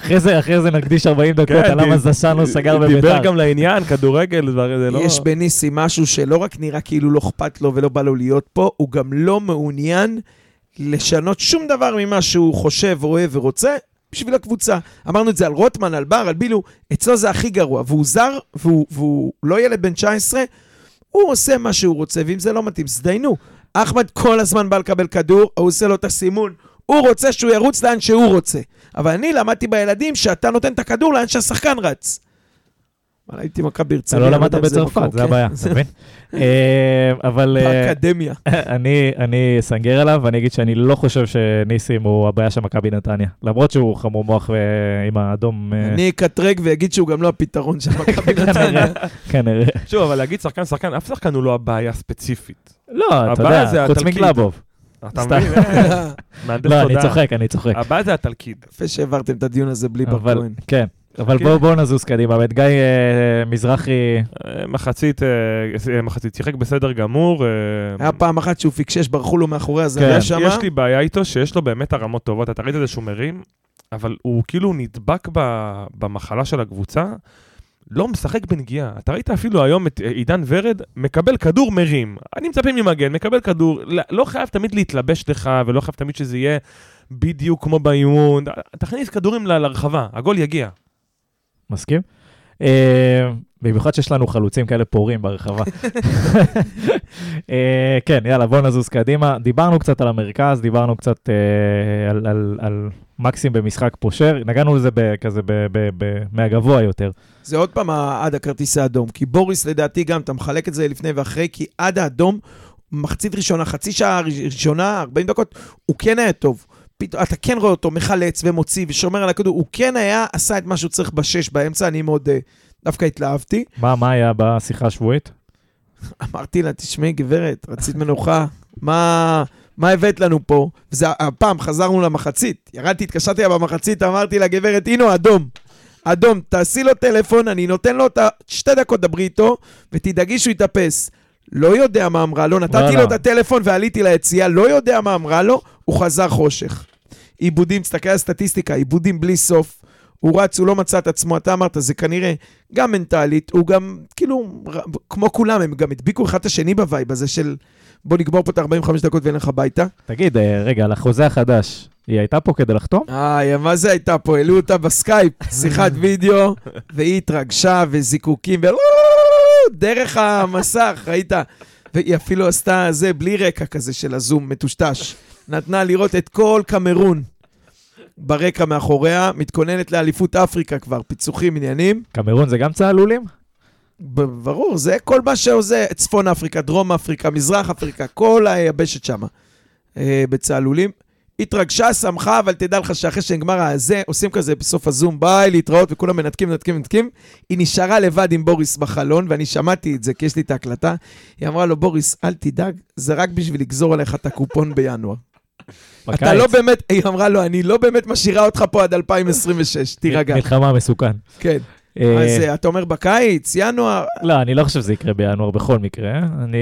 אחרי זה, אחרי זה נקדיש 40 דקות כן, על למה זשן לא סגר דיבר בביתר. גם לעניין, כדורגל, דברים, זה לא... יש בניסי משהו שלא רק נראה כאילו לא אכפת לו ולא בא לו להיות פה, הוא גם לא מעוניין לשנות שום דבר ממה שהוא חושב, אוהב ורוצה בשביל הקבוצה. אמרנו את זה על רוטמן, על בר, על בילו, אצלו זה הכי גרוע. והוא זר, והוא, והוא לא ילד בן 19, הוא עושה מה שהוא רוצה, ואם זה לא מתאים, זדיינו. אחמד כל הזמן בא לקבל כדור, הוא עושה לו את הסימון. הוא רוצה שהוא ירוץ לאן שהוא רוצה. אבל אני למדתי בילדים שאתה נותן את הכדור לאן שהשחקן רץ. אבל הייתי מכבי הרצליה. לא יודע למדת בצרפת, זה כן. הבעיה, אתה מבין? אה, אבל אה, באקדמיה. אני אסנגר עליו, ואני אגיד שאני לא חושב שניסים הוא הבעיה של מכבי נתניה. למרות שהוא חמור מוח אה, עם האדום. אני אקטרג ואגיד שהוא גם לא הפתרון של מכבי נתניה. כנראה. שוב, אבל להגיד שחקן שחקן, אף שחקן הוא לא הבעיה הספציפית. לא, אתה יודע, חוץ התלכיד. אתה. מבין? לא, אני. צוחק, אני צוחק. הבעיה זה התלכיד. יפה שהעברתם את הדיון הזה בלי בר אבל, כהן. כן. אבל כן. בואו נזוז קדימה. באמת, גיא אה, מזרחי, אה, מחצית, אה, מחצית, שיחק בסדר גמור. היה פעם אחת שהוא פיקשש, ברחו לו מאחורי כן. הזיה יש, שמה. יש לי בעיה איתו שיש לו באמת הרמות טובות, אתה ראית את זה שהוא מרים, אבל הוא כאילו נדבק במחלה של הקבוצה, לא משחק בנגיעה. אתה ראית אפילו היום את אה, עידן ורד, מקבל כדור מרים. אני מצפה ממגן, מקבל כדור, לא- לא חייב תמיד להתלבש לך, ולא חייב תמיד שזה יהיה בדיוק כמו באימון. תכניס כדורים לרחבה, הגול יגיע. מסכים? אה, במיוחד שיש לנו חלוצים כאלה פורים ברחבה. אה, כן, יאללה, בואו נזוז קדימה. דיברנו קצת על המרכז, דיברנו קצת על מקסים במשחק פושר, נגענו לזה כזה ב- ב- ב- מהגבוה יותר. זה עוד פעם עד הכרטיס האדום. כי בוריס, לדעתי גם, אתה מחלק את זה לפני ואחרי, כי עד האדום, מחצית ראשונה, חצי שעה ראשונה, 40 דקות, הוא כן היה טוב. פתאום, אתה כן רואה אותו מחלץ ומוציא ושומר על הכדור, הוא כן היה, עשה את מה שהוא צריך בשש באמצע, אני מאוד אה, דווקא התלהבתי. מה מה היה בשיחה השבועית? אמרתי לה, תשמעי, גברת, רצית מנוחה, מה, מה הבאת לנו פה? וזה הפעם, חזרנו למחצית. ירדתי, התקשרתי לה במחצית, אמרתי לה, גברת, הנה, אדום. אדום, תעשי לו טלפון, אני נותן לו את. שתי דקות דברי איתו, ותדאגי שהוא יתאפס. לא יודע מה אמרה לו, נתתי לא, לו. את הטלפון ועליתי ליציאה, לא יודע מה אמרה לו, הוא חזר חושך. עיבודים, תסתכל על הסטטיסטיקה, עיבודים בלי סוף. הוא רץ, הוא לא מצא את עצמו, אתה אמרת, זה כנראה גם מנטלית, הוא גם, כאילו, כמו כולם, הם גם הדביקו אחד את השני ב vibe הזה של בוא נגמור פה את ה-45 דקות ונלך הביתה. תגיד, אה, רגע, על החוזה החדש, היא הייתה פה כדי לחתום? איי, מה זה הייתה פה? העלו אותה בסקייפ, שיחת וידאו, והיא התרגשה וזיקוקים. דרך המסך, ראית? והיא אפילו עשתה זה בלי רקע כזה של הזום מטושטש. נתנה לראות את כל קמרון ברקע מאחוריה, מתכוננת לאליפות אפריקה כבר, פיצוחים, עניינים. קמרון זה גם צהלולים? ברור, זה כל מה שעושה צפון אפריקה, דרום אפריקה, מזרח אפריקה, כל היבשת שם, אה, בצהלולים. התרגשה, שמחה, אבל תדע לך שאחרי שנגמר הזה, עושים כזה בסוף הזום, ביי, להתראות, וכולם מנתקים, מנתקים, מנתקים. היא נשארה לבד עם בוריס בחלון, ואני שמעתי את זה, כי יש לי את ההקלטה. היא אמרה לו, בוריס, אל תדאג, זה רק בשביל לגזור עליך את הקופון בינואר. אתה. לא באמת, היא אמרה לו, אני לא באמת משאירה אותך פה עד 2026, תירגע. מלחמה מסוכן. כן. אה, אז אה, אתה אומר בקיץ, ינואר, לא, אני לא חושב שזה יקרה בינואר בכל מקרה. אני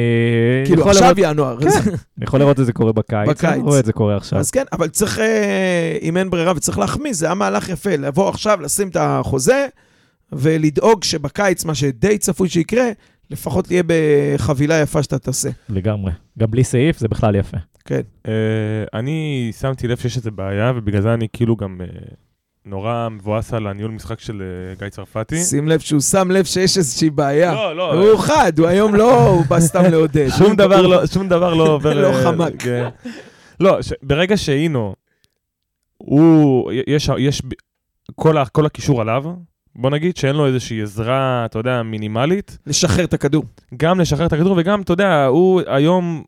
כאילו עכשיו ינואר. כן. אני יכול לראות את זה קורה בקיץ. בקיץ. אני רואה את זה קורה עכשיו. אז כן, אבל צריך, אה, אם אין ברירה וצריך להחמיא, זה היה מהלך יפה, לבוא עכשיו, לשים את החוזה, ולדאוג שבקיץ, מה שדי צפוי שיקרה, לפחות תהיה בחבילה יפה שאתה תעשה. לגמרי. גם בלי סעיף זה בכלל יפה. כן. אני שמתי לב שיש איזה בעיה, ובגלל זה אני כאילו גם נורא מבואס על הניהול משחק של אה, גיא צרפתי. שים לב שהוא שם לב שיש איזושהי בעיה. לא, לא, הוא חד, הוא היום לא, הוא בא סתם לעודד. שום דבר לא, שום דבר לא עובר... לא אה, חמק. כן. לא, ברגע שאינו, הוא, יש, יש, כל, כל הקישור עליו, בוא נגיד שאין לו איזושהי עזרה, אתה יודע, מינימלית, לשחרר את הכדור. גם לשחרר את הכדור וגם, אתה יודע, הוא היום,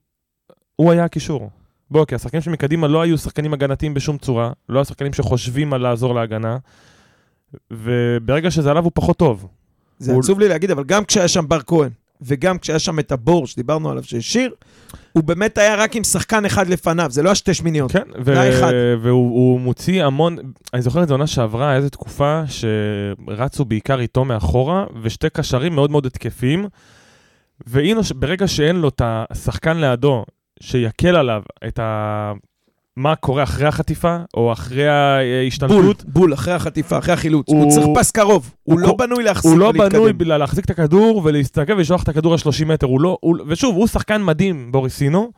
הוא היה הקישור. בוא, כי השחקנים שמקדימה לא היו שחקנים הגנתיים בשום צורה, לא היו שחקנים שחושבים על לעזור להגנה, וברגע שזה עליו הוא פחות טוב. זה הוא- עצוב לי להגיד, אבל גם כשהיה שם בר כהן, וגם כשהיה שם את הבור שדיברנו עליו שהשאיר, הוא באמת היה רק עם שחקן אחד לפניו, זה לא היה שתי שמיניות. כן, ו- אחד. והוא הוא מוציא המון, אני זוכר את זה עונה שעברה, איזו תקופה שרצו בעיקר איתו מאחורה, ושתי קשרים מאוד מאוד התקפים, והנה, ש- ברגע שאין לו את השחקן לידו, שיקל עליו את ה... מה קורה אחרי החטיפה, או אחרי בול, ההשתלטות, בול, אחרי החטיפה, אחרי החילוץ. הוא הוא- צריך פס קרוב, הוא הוא לא בנוי להחזיק הוא לא ולהתקדם. בנוי בלה- להחזיק את הכדור ולהסתכל ולשלוח את הכדור ל-30 מטר, הוא לא, הוא, ושוב, הוא שחקן מדהים, בוריסינו,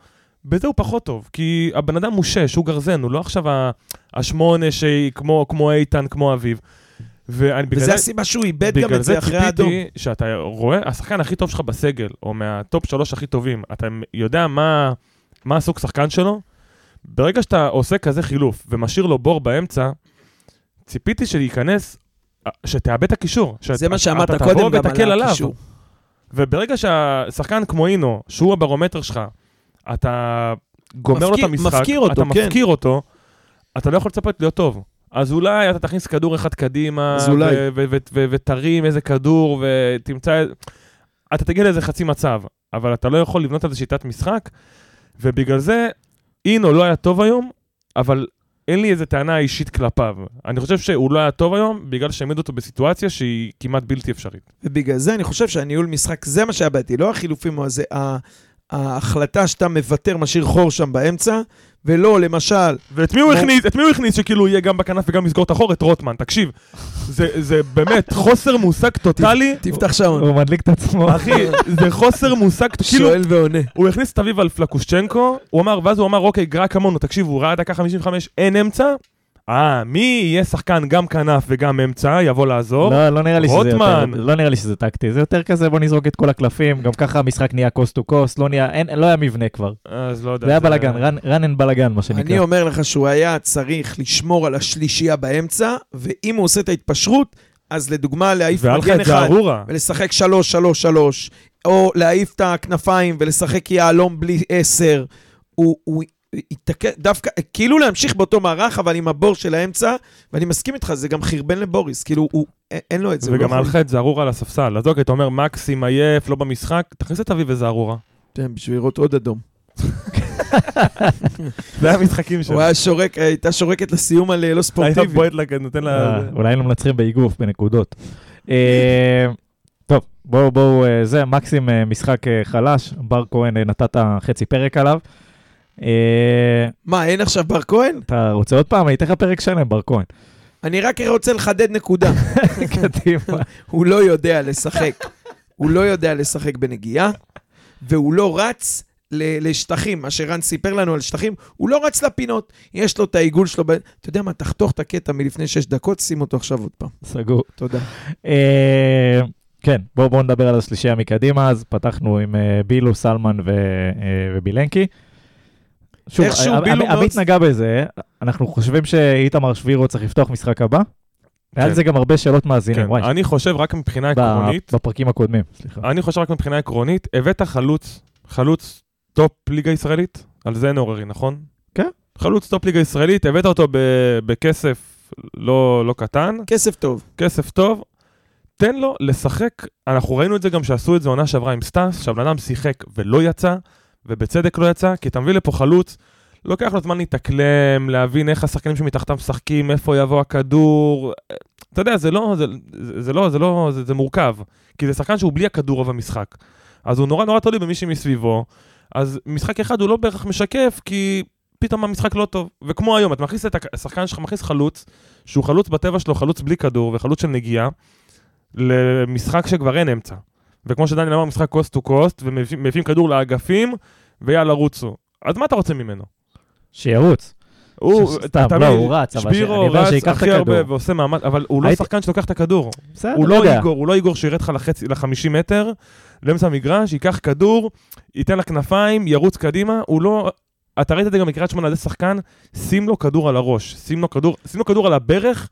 בזה הוא פחות טוב, כי הבן אדם הוא שש, הוא גרזן, הוא לא עכשיו השמונה שהיא כמו, כמו איתן, כמו אביב. ואני בגלל וזו זה, הסיבה שהוא איבד גם בגלל את זה אחרי האדום. ציפיתי שאתה רואה, השחקן הכי טוב שלך בסגל, או מהטופ שלוש הכי טובים, אתה יודע מה, מה הסוג שחקן שלו? ברגע שאתה עושה כזה חילוף ומשאיר לו בור באמצע, ציפיתי שייכנס, שתאבד את הקישור. זה מה שאמרת קודם גם על. הקישור. וברגע שהשחקן כמו אינו, שהוא הברומטר שלך, אתה גומר לו את מפקיר- המשחק, מפקיר אותו, אתה כן. מפקיר אותו, אתה לא יכול לצפות להיות טוב. אז אולי אתה תכניס כדור אחד קדימה, ותרים איזה כדור, ותמצא... אתה תגיע לאיזה חצי מצב, אבל אתה לא יכול לבנות על זה שיטת משחק, ובגלל זה אינו לא היה טוב היום, אבל אין לי איזה טענה אישית כלפיו. אני חושב שהוא לא היה טוב היום, בגלל שהעמידו אותו בסיטואציה שהיא כמעט בלתי אפשרית. ובגלל זה אני חושב שהניהול משחק, זה מה שהיה בעייתי, לא החילופים או הזה, ה- ההחלטה שאתה מוותר, משאיר חור שם באמצע, ולא, למשל, ואת מי הוא הכניס? את מי הוא הכניס שכאילו יהיה גם בכנף וגם יסגור את החור? את רוטמן. תקשיב, זה, זה באמת חוסר מושג טוטאלי. תפתח שעון. הוא מדליק את עצמו. אחי, זה חוסר מושג, כאילו, שואל ועונה. הוא הכניס את אביב על פלקושצ'נקו, הוא אמר, ואז הוא אמר, אוקיי, גרע כמונו, תקשיב, הוא ראה דקה 55, אין אמצע, אה, מי יהיה שחקן גם כנף וגם אמצע, יבוא לעזור? לא, לא נראה לי שזה יותר. לא נראה לי שזה טקטי, זה יותר כזה בוא נזרוק את כל הקלפים, גם ככה המשחק נהיה קוסט טו קוסט, לא נהיה, אין, לא היה מבנה כבר. אז לא יודע. זה היה בלאגן, run- and בלאגן מה אני שנקרא. אומר לך שהוא היה צריך לשמור על השלישייה באמצע, ואם הוא עושה את ההתפשרות, אז לדוגמה להעיף מגן אחד. ולשחק 3-3-3, או להעיף את הכנפיים ולשחק יהלום בלי 10, הוא... הוא ייתקע, דווקא, כאילו להמשיך באותו מערך, אבל עם הבור של האמצע, ואני מסכים איתך, זה גם חרבן לבוריס, כאילו, הוא, אין- לו את זה. לא וגם היה לך את זערורה על הספסל. אז אוקיי, אתה אומר, מקסים עייף, לא במשחק, תכניס את אביב וזערורה. כן, בשביל לראות עוד אדום. זה המשחקים שלו. הוא היה שורק, הייתה שורקת לסיום על אה, לא היה ספורטיבי. בועט לה, נותן לה... אה, אולי היינו מנצחים באיגוף, בנקודות. אה, טוב, בואו, בואו, זה, מקסים משחק חלש, בר כהן נתת חצי פרק עליו. אה, מה, אין עכשיו בר כהן? אתה רוצה עוד פעם? אני אתן לך פרק שלם, בר כהן. אני רק רוצה לחדד נקודה. קדימה. הוא לא יודע לשחק. הוא לא יודע לשחק בנגיעה, והוא לא רץ לשטחים, מה שרן סיפר לנו על שטחים, הוא לא רץ לפינות, יש לו את העיגול שלו, ב... אתה יודע מה, תחתוך את הקטע מלפני שש דקות, שים אותו עכשיו עוד פעם. סגור. תודה. אה, כן, בואו בוא נדבר על השלישייה מקדימה, אז פתחנו עם אה, בילו, סלמן ובילנקי. שוב, עמית נגע בזה, אנחנו חושבים שאיתמר שבירו צריך לפתוח משחק הבא? היה על כן. זה גם הרבה שאלות מאזינים, כן, וואי, אני חושב רק מבחינה עקרונית, בפרקים הקודמים, סליחה. אני חושב רק מבחינה עקרונית, הבאת חלוץ, חלוץ טופ ליגה ישראלית, על זה אין עוררין, נכון? כן. חלוץ טופ ליגה ישראלית, הבאת אותו ב- בכסף לא, לא קטן, כסף טוב. כסף טוב, תן לו לשחק, אנחנו ראינו את זה גם שעשו את זה עונה שעברה עם סטאס, שהבן אדם שיחק ולא יצא, ובצדק לא יצא, כי אתה מביא לפה חלוץ, לוקח לו זמן להתאקלם, להבין איך השחקנים שמתחתיו משחקים, איפה יבוא הכדור, אתה יודע, זה לא, זה, זה לא, זה לא, זה, זה מורכב, כי זה שחקן שהוא בלי הכדור רוב המשחק. אז הוא נורא נורא תלוי במי שמסביבו, אז משחק אחד הוא לא בהכרח משקף, כי פתאום המשחק לא טוב. וכמו היום, אתה מכניס את השחקן שלך, מכניס חלוץ, שהוא חלוץ בטבע שלו, חלוץ בלי כדור וחלוץ של נגיעה, למשחק שכבר אין אמצע. וכמו שדניאל אמר, משחק קוסט טו קוסט, ומביאים כדור לאגפים, ויאללה, רוצו. אז מה אתה רוצה ממנו? שירוץ. הוא, סתם, תמיד, לא, הוא רץ, אבל שבירו רץ הכי הרבה. ועושה מאמץ, אבל הוא לא שחקן שלוקח את הכדור. בסדר, הוא לא לא יודע. איגור, הוא לא איגור שירד לך לחצי, ל-50 מטר, לאמצע המגרש, ייקח כדור, ייתן לה כנפיים, ירוץ קדימה, הוא לא... אתה ראית את זה גם בקריית שמונה, זה שחקן, שים לו כדור על הראש, שים לו כדור, שים לו כדור על הברך,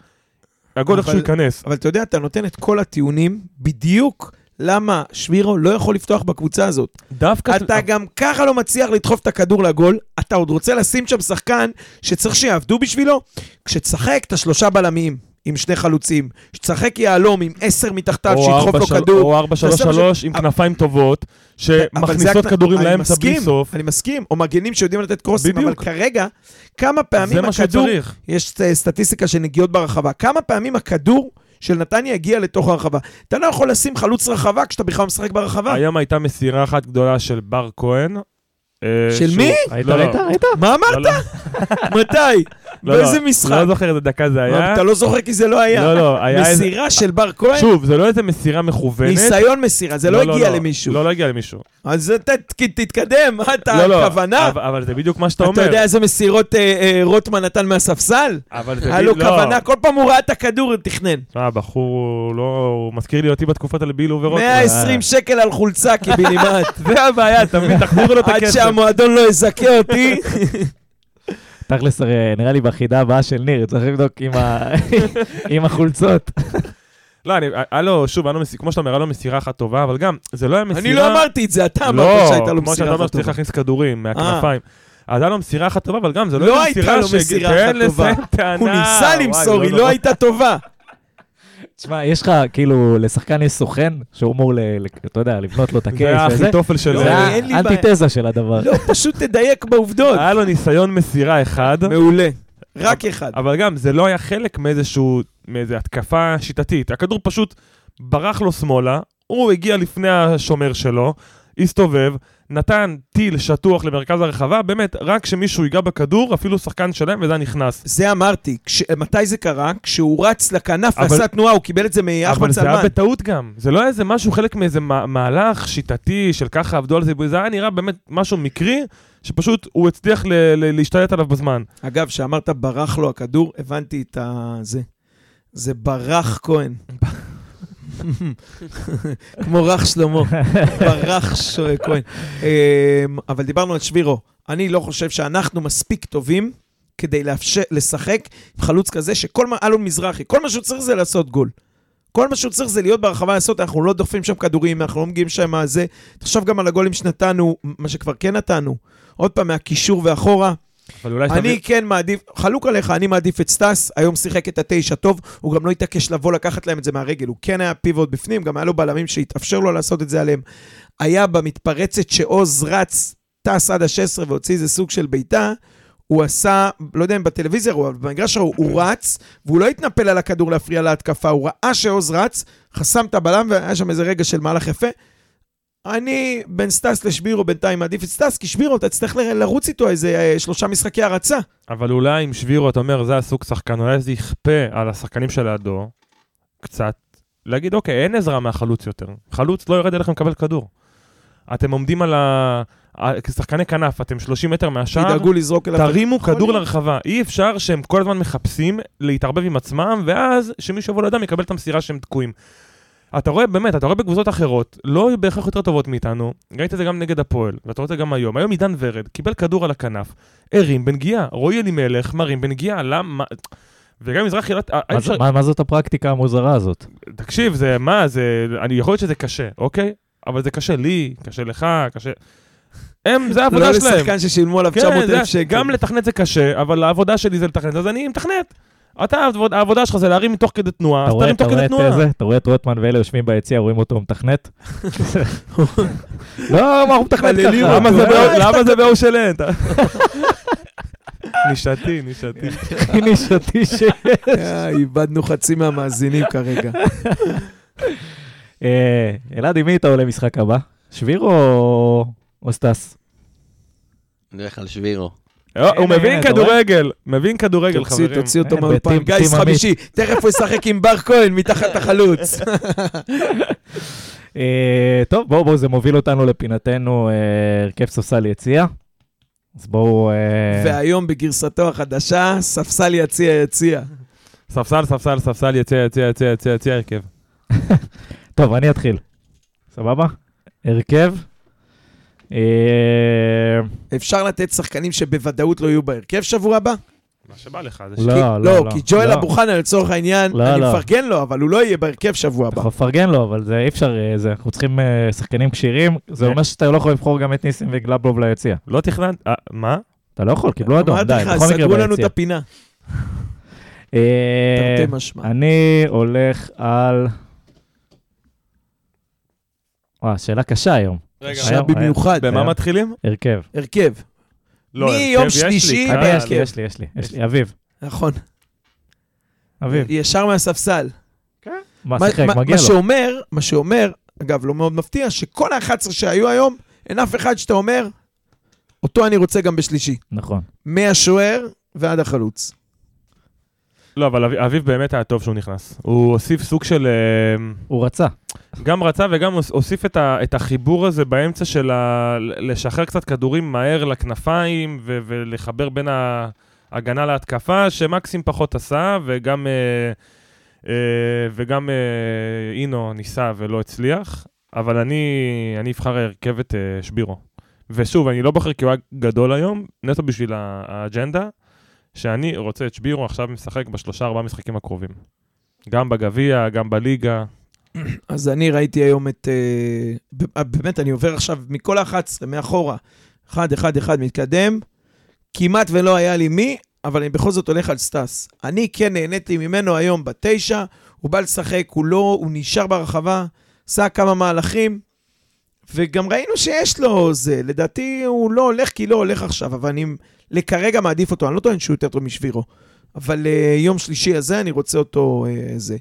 הגול איכשהו ייכנס. אבל אתה יודע, אתה נותן את כל הטיעונים בדיוק למה שבירו לא יכול לפתוח בקבוצה הזאת. דווקא... אתה גם ככה לא מצליח לדחוף את הכדור לגול, אתה עוד רוצה לשים שם שחקן שצריך שיעבדו בשבילו? כשתשחק את השלושה בלמים עם שני חלוצים, שתשחק יהלום עם עשר מתחתיו, שידחוף לו כדור. או 4-3-3 עם כנפיים טובות, שמכניסות כדורים לאמצע בלי סוף. אני מסכים, או מגנים שיודעים לתת קרוסים, אבל. כרגע, כמה פעמים זה מה הכדור, שצריך. יש סטטיסטיקה של נגיעות ברחבה, כמה פעמים הכדור של נתניה הגיע לתוך הרחבה. אתה לא יכול לשים חלוץ רחבה כשאתה בכלל משחק ברחבה. היום הייתה מסירה אחת גדולה של בר כהן. אה, של מי? ראית, לא, לא. ראית, ראית? מה אמרת? לא. מתי? לא, באיזה לא, משחק? לא זוכר איזה דקה זה היה. אתה לא זוכר כי זה לא היה. לא, לא, היה. מסירה של בר כהן? שוב, זה לא איזה מסירה מכוונת. ניסיון מסירה, זה לא הגיע למישהו. לא, לא הגיע למישהו. אז ת- ת- תתקדם, מה אתה, לא, לא, כוונה? אבל, זה בדיוק מה שאתה אומר. אתה יודע איזה מסירות אה, אה, רוטמן נתן מהספסל? אבל זה היה לו לא. כוונה, כל פעם הוא ראה את הכדור, הוא תכנן. תשמע, הבחור לא... הוא מזכיר לי אותי בתקופות האלה בילו ורוטמן. 120 שקל על חולצה קיבינימט. זה הבעיה, אתה מבין? תחזירו לו את עד הכסף. שהמועדון לא יזכה אותי. תכלס, אה, נראה לי בחידה הבאה של ניר, צריך לבדוק עם ה- עם החולצות. לא, אני, היה לו, שוב, היה לו מסירה, כמו שאתה אומר, היה לו מסירה אחת טובה, אבל גם, זה לא היה מסירה... אני לא אמרתי את זה, אתה אמרת לא, שהייתה לו כמו שאתה מסירה אומר אחת שצריך טובה. להכניס כדורים מהכנפיים. אז היה לו מסירה אחת טובה, אבל גם זה לא, לא הייתה לו שהג- מסירה אחת טובה. הוא ניסה למסור, היא לא לא הייתה טובה. תשמע, יש לך, כאילו, לשחקן יש סוכן, שהוא אמור, אתה יודע, לבנות לו את זה הקייס וזה. האחיתופל של... לא, זה. האנטיתזה של הדבר. לא, פשוט תדייק בעובדות. היה לו ניסיון מסירה אחד, מעולה. רק אחד. אבל גם זה לא היה חלק מאיזשהו, מאיזו התקפה שיטתית. הכדור פשוט ברח לו שמאלה, הוא הגיע לפני השומר שלו, הסתובב, נתן טיל שטוח למרכז הרחבה, באמת, רק כשמישהו ייגע בכדור, אפילו שחקן שלם, וזה נכנס. זה אמרתי, כש... מתי זה קרה? כשהוא רץ לכנף אבל- ועשה תנועה, הוא קיבל את זה מאחמד אבל זה היה סלמן. בטעות גם. זה לא היה איזה משהו, חלק מאיזה מה- מהלך שיטתי של ככה עבדו על זה, זה היה נראה באמת משהו מקרי, שפשוט הוא הצליח ל- ל- להשתלט עליו בזמן. אגב, כשאמרת ברח לו הכדור, הבנתי את ה... זה. זה ברח כהן. כמו רך שלמה. ברח. כהן. אמ, אבל דיברנו על שבירו. אני לא חושב שאנחנו מספיק טובים כדי לשחק עם חלוץ כזה, שכל מה... אלון מזרחי, כל מה שהוא צריך זה לעשות גול. כל מה שהוא צריך זה להיות ברחבה לעשות, אנחנו לא דוחפים שם כדורים, אנחנו לא מגיעים שם מה זה. תחשוב גם על הגולים שנתנו, מה שכבר כן נתנו. עוד פעם, מהקישור ואחורה. אבל אולי אני כן מעדיף, חלוק עליך, אני מעדיף את סטאס, היום שיחק את התשע טוב, הוא גם לא התעקש לבוא לקחת להם את זה מהרגל, הוא כן היה פיבוט בפנים, גם היה לו בלמים שהתאפשר לו לעשות את זה עליהם. היה במתפרצת שעוז רץ, טס עד ה-16 והוציא איזה סוג של בעיטה, הוא עשה, לא יודע אם בטלוויזיה או במגרש שלו, הוא רץ, והוא לא התנפל על הכדור להפריע להתקפה, הוא ראה שעוז רץ, חסם את הבלם והיה שם איזה רגע של מהלך יפה. אני בין סטאס לשבירו בינתיים מעדיף את סטאס, כי שבירו אתה תצטרך לרוץ איתו איזה אה, שלושה משחקי הרצה. אבל אולי עם שבירו, אתה אומר, זה הסוג שחקן, אולי זה יכפה על השחקנים שלידו, קצת, להגיד, אוקיי, אין עזרה מהחלוץ יותר. חלוץ לא יורד אליכם לקבל כדור. אתם עומדים על, ה... כשחקני כנף, אתם 30 מטר מהשער, תדאגו לזרוק אליו. תרימו כדור. לרחבה. אי אפשר שהם כל הזמן מחפשים להתערבב עם עצמם, ואז שמישהו יבוא לידם יקבל את המסירה שהם תקועים. אתה רואה, באמת, אתה רואה בקבוצות אחרות, לא בהכרח יותר טובות מאיתנו, ראית את זה גם נגד הפועל, ואתה רואה את זה גם היום. היום עידן ורד קיבל כדור על הכנף, הרים בנגיעה, רועי אלימלך מרים בנגיעה, למה? וגם מזרחי, לא- אה, מה אפשר- זה- מה- מה זאת הפרקטיקה המוזרה הזאת? תקשיב, זה מה, זה... אני יכול להיות שזה קשה, אוקיי? אבל זה קשה לי, קשה לך, קשה... הם, זה העבודה לא שלהם. לשחקן ששילמו עליו כן, 900 זה- אלף שקל. גם לתכנת זה קשה, אבל העבודה שלי זה לתכנת, אז אני מתכנת. אתה, העבוד- העבודה שלך זה להרים מתוך כדי תנועה, אז תרים אתה תוך רואה כדי את תנועה. זה? אתה רואה את רוטמן ואלה יושבים ביציע, רואים אותו מתכנת? לא, מה הוא מתכנת ככה? למה זה באו- של אין? נישתי, נישתי. הכי נישתי ש... איבדנו חצי מהמאזינים כרגע. אה, אלעד, עם מי אתה עולה משחק הבא? שביר או או סטס? אני הולך על שבירו. אה, הוא מבין? כדורגל, מבין כדורגל, חברים. תוציא אותו מהאולפן. גיס חמישי, תכף הוא ישחק עם בר כהן מתחת לחלוץ. אה, טוב, בואו, בואו, זה מוביל אותנו לפינתנו אה, הרכב ספסל יציע. אז בואו... והיום בגרסתו החדשה, ספסל יציע יציע. ספסל, ספסל, ספסל, יציע, יציע, יציע, יציע, יציע, הרכב. טוב, אני אתחיל. סבבה? הרכב. אה, אפשר לתת שחקנים שבוודאות לא יהיו בהרכב שבוע הבא? מה שבא לך, זה לא, לא, לא, לא. כי ג'ואל לא. אבו חנה לצורך העניין, לא, אני לא. מפרגן לו, אבל הוא לא יהיה בהרכב שבוע הבא. יכול לפרגן לו, אבל זה אי אפשר, אה, זה, אנחנו צריכים אה, שחקנים כשירים. זה. אומר שאתה לא יכול לבחור גם את ניסים וגלבלוב ליציע. לא תכננת, מה? אתה לא יכול, קיבלו אדום, די, בכל מקרה סגרו לנו את ביציע. הפינה. אני הולך על... וואו, שאלה קשה היום. רגע, קשה היום- במיוחד. במה היום. מתחילים? הרכב. הרכב. לא, מיום הרכב יש לי, שלישי, קל. אני, יש לי. יש לי, יש לי, יש לי. אביב, נכון. אביב. ישר מהספסל. מה, מה- שיחק, מה- מגיע מה לו. שאומר, מה שאומר, אגב, לא מאוד מפתיע, שכל ה-11 שהיו היום, אין אף אחד שאתה אומר, אותו אני רוצה גם בשלישי. נכון. מהשוער ועד החלוץ. לא, אבל אביב- באמת היה טוב שהוא נכנס. הוא הוסיף סוג של... אה, הוא רצה. גם רצה וגם הוס- הוסיף את, ה, את החיבור הזה באמצע של ה, לשחרר קצת כדורים מהר לכנפיים ו, ולחבר בין ההגנה להתקפה, שמקסים פחות עשה, וגם, אה, אה, וגם אה, אינו ניסה ולא הצליח, אבל אני, אני אבחר הרכב את אה, שבירו. ושוב, אני לא בוחר כי הוא היה גדול היום, נטו בשביל האג'נדה, שאני רוצה את שבירו עכשיו משחק בשלושה ארבעה משחקים הקרובים. גם בגביע, גם בליגה. אז אני ראיתי היום את... אה, ב- באמת, אני עובר עכשיו מכל ה-11, מאחורה. אחד, אחד, אחד, מתקדם. כמעט ולא היה לי מי, אבל אני בכל זאת הולך על סטאס. אני כן נהניתי ממנו היום בתשע, הוא בא לשחק, הוא לא, הוא נשאר ברחבה, עשה כמה מהלכים, וגם ראינו שיש לו זה. לדעתי הוא לא הולך כי לא הולך עכשיו, אבל אני לכרגע מעדיף אותו, אני לא טוען שהוא יותר טוב משבירו. אבל uh, יום שלישי הזה אני רוצה אותו uh, זה.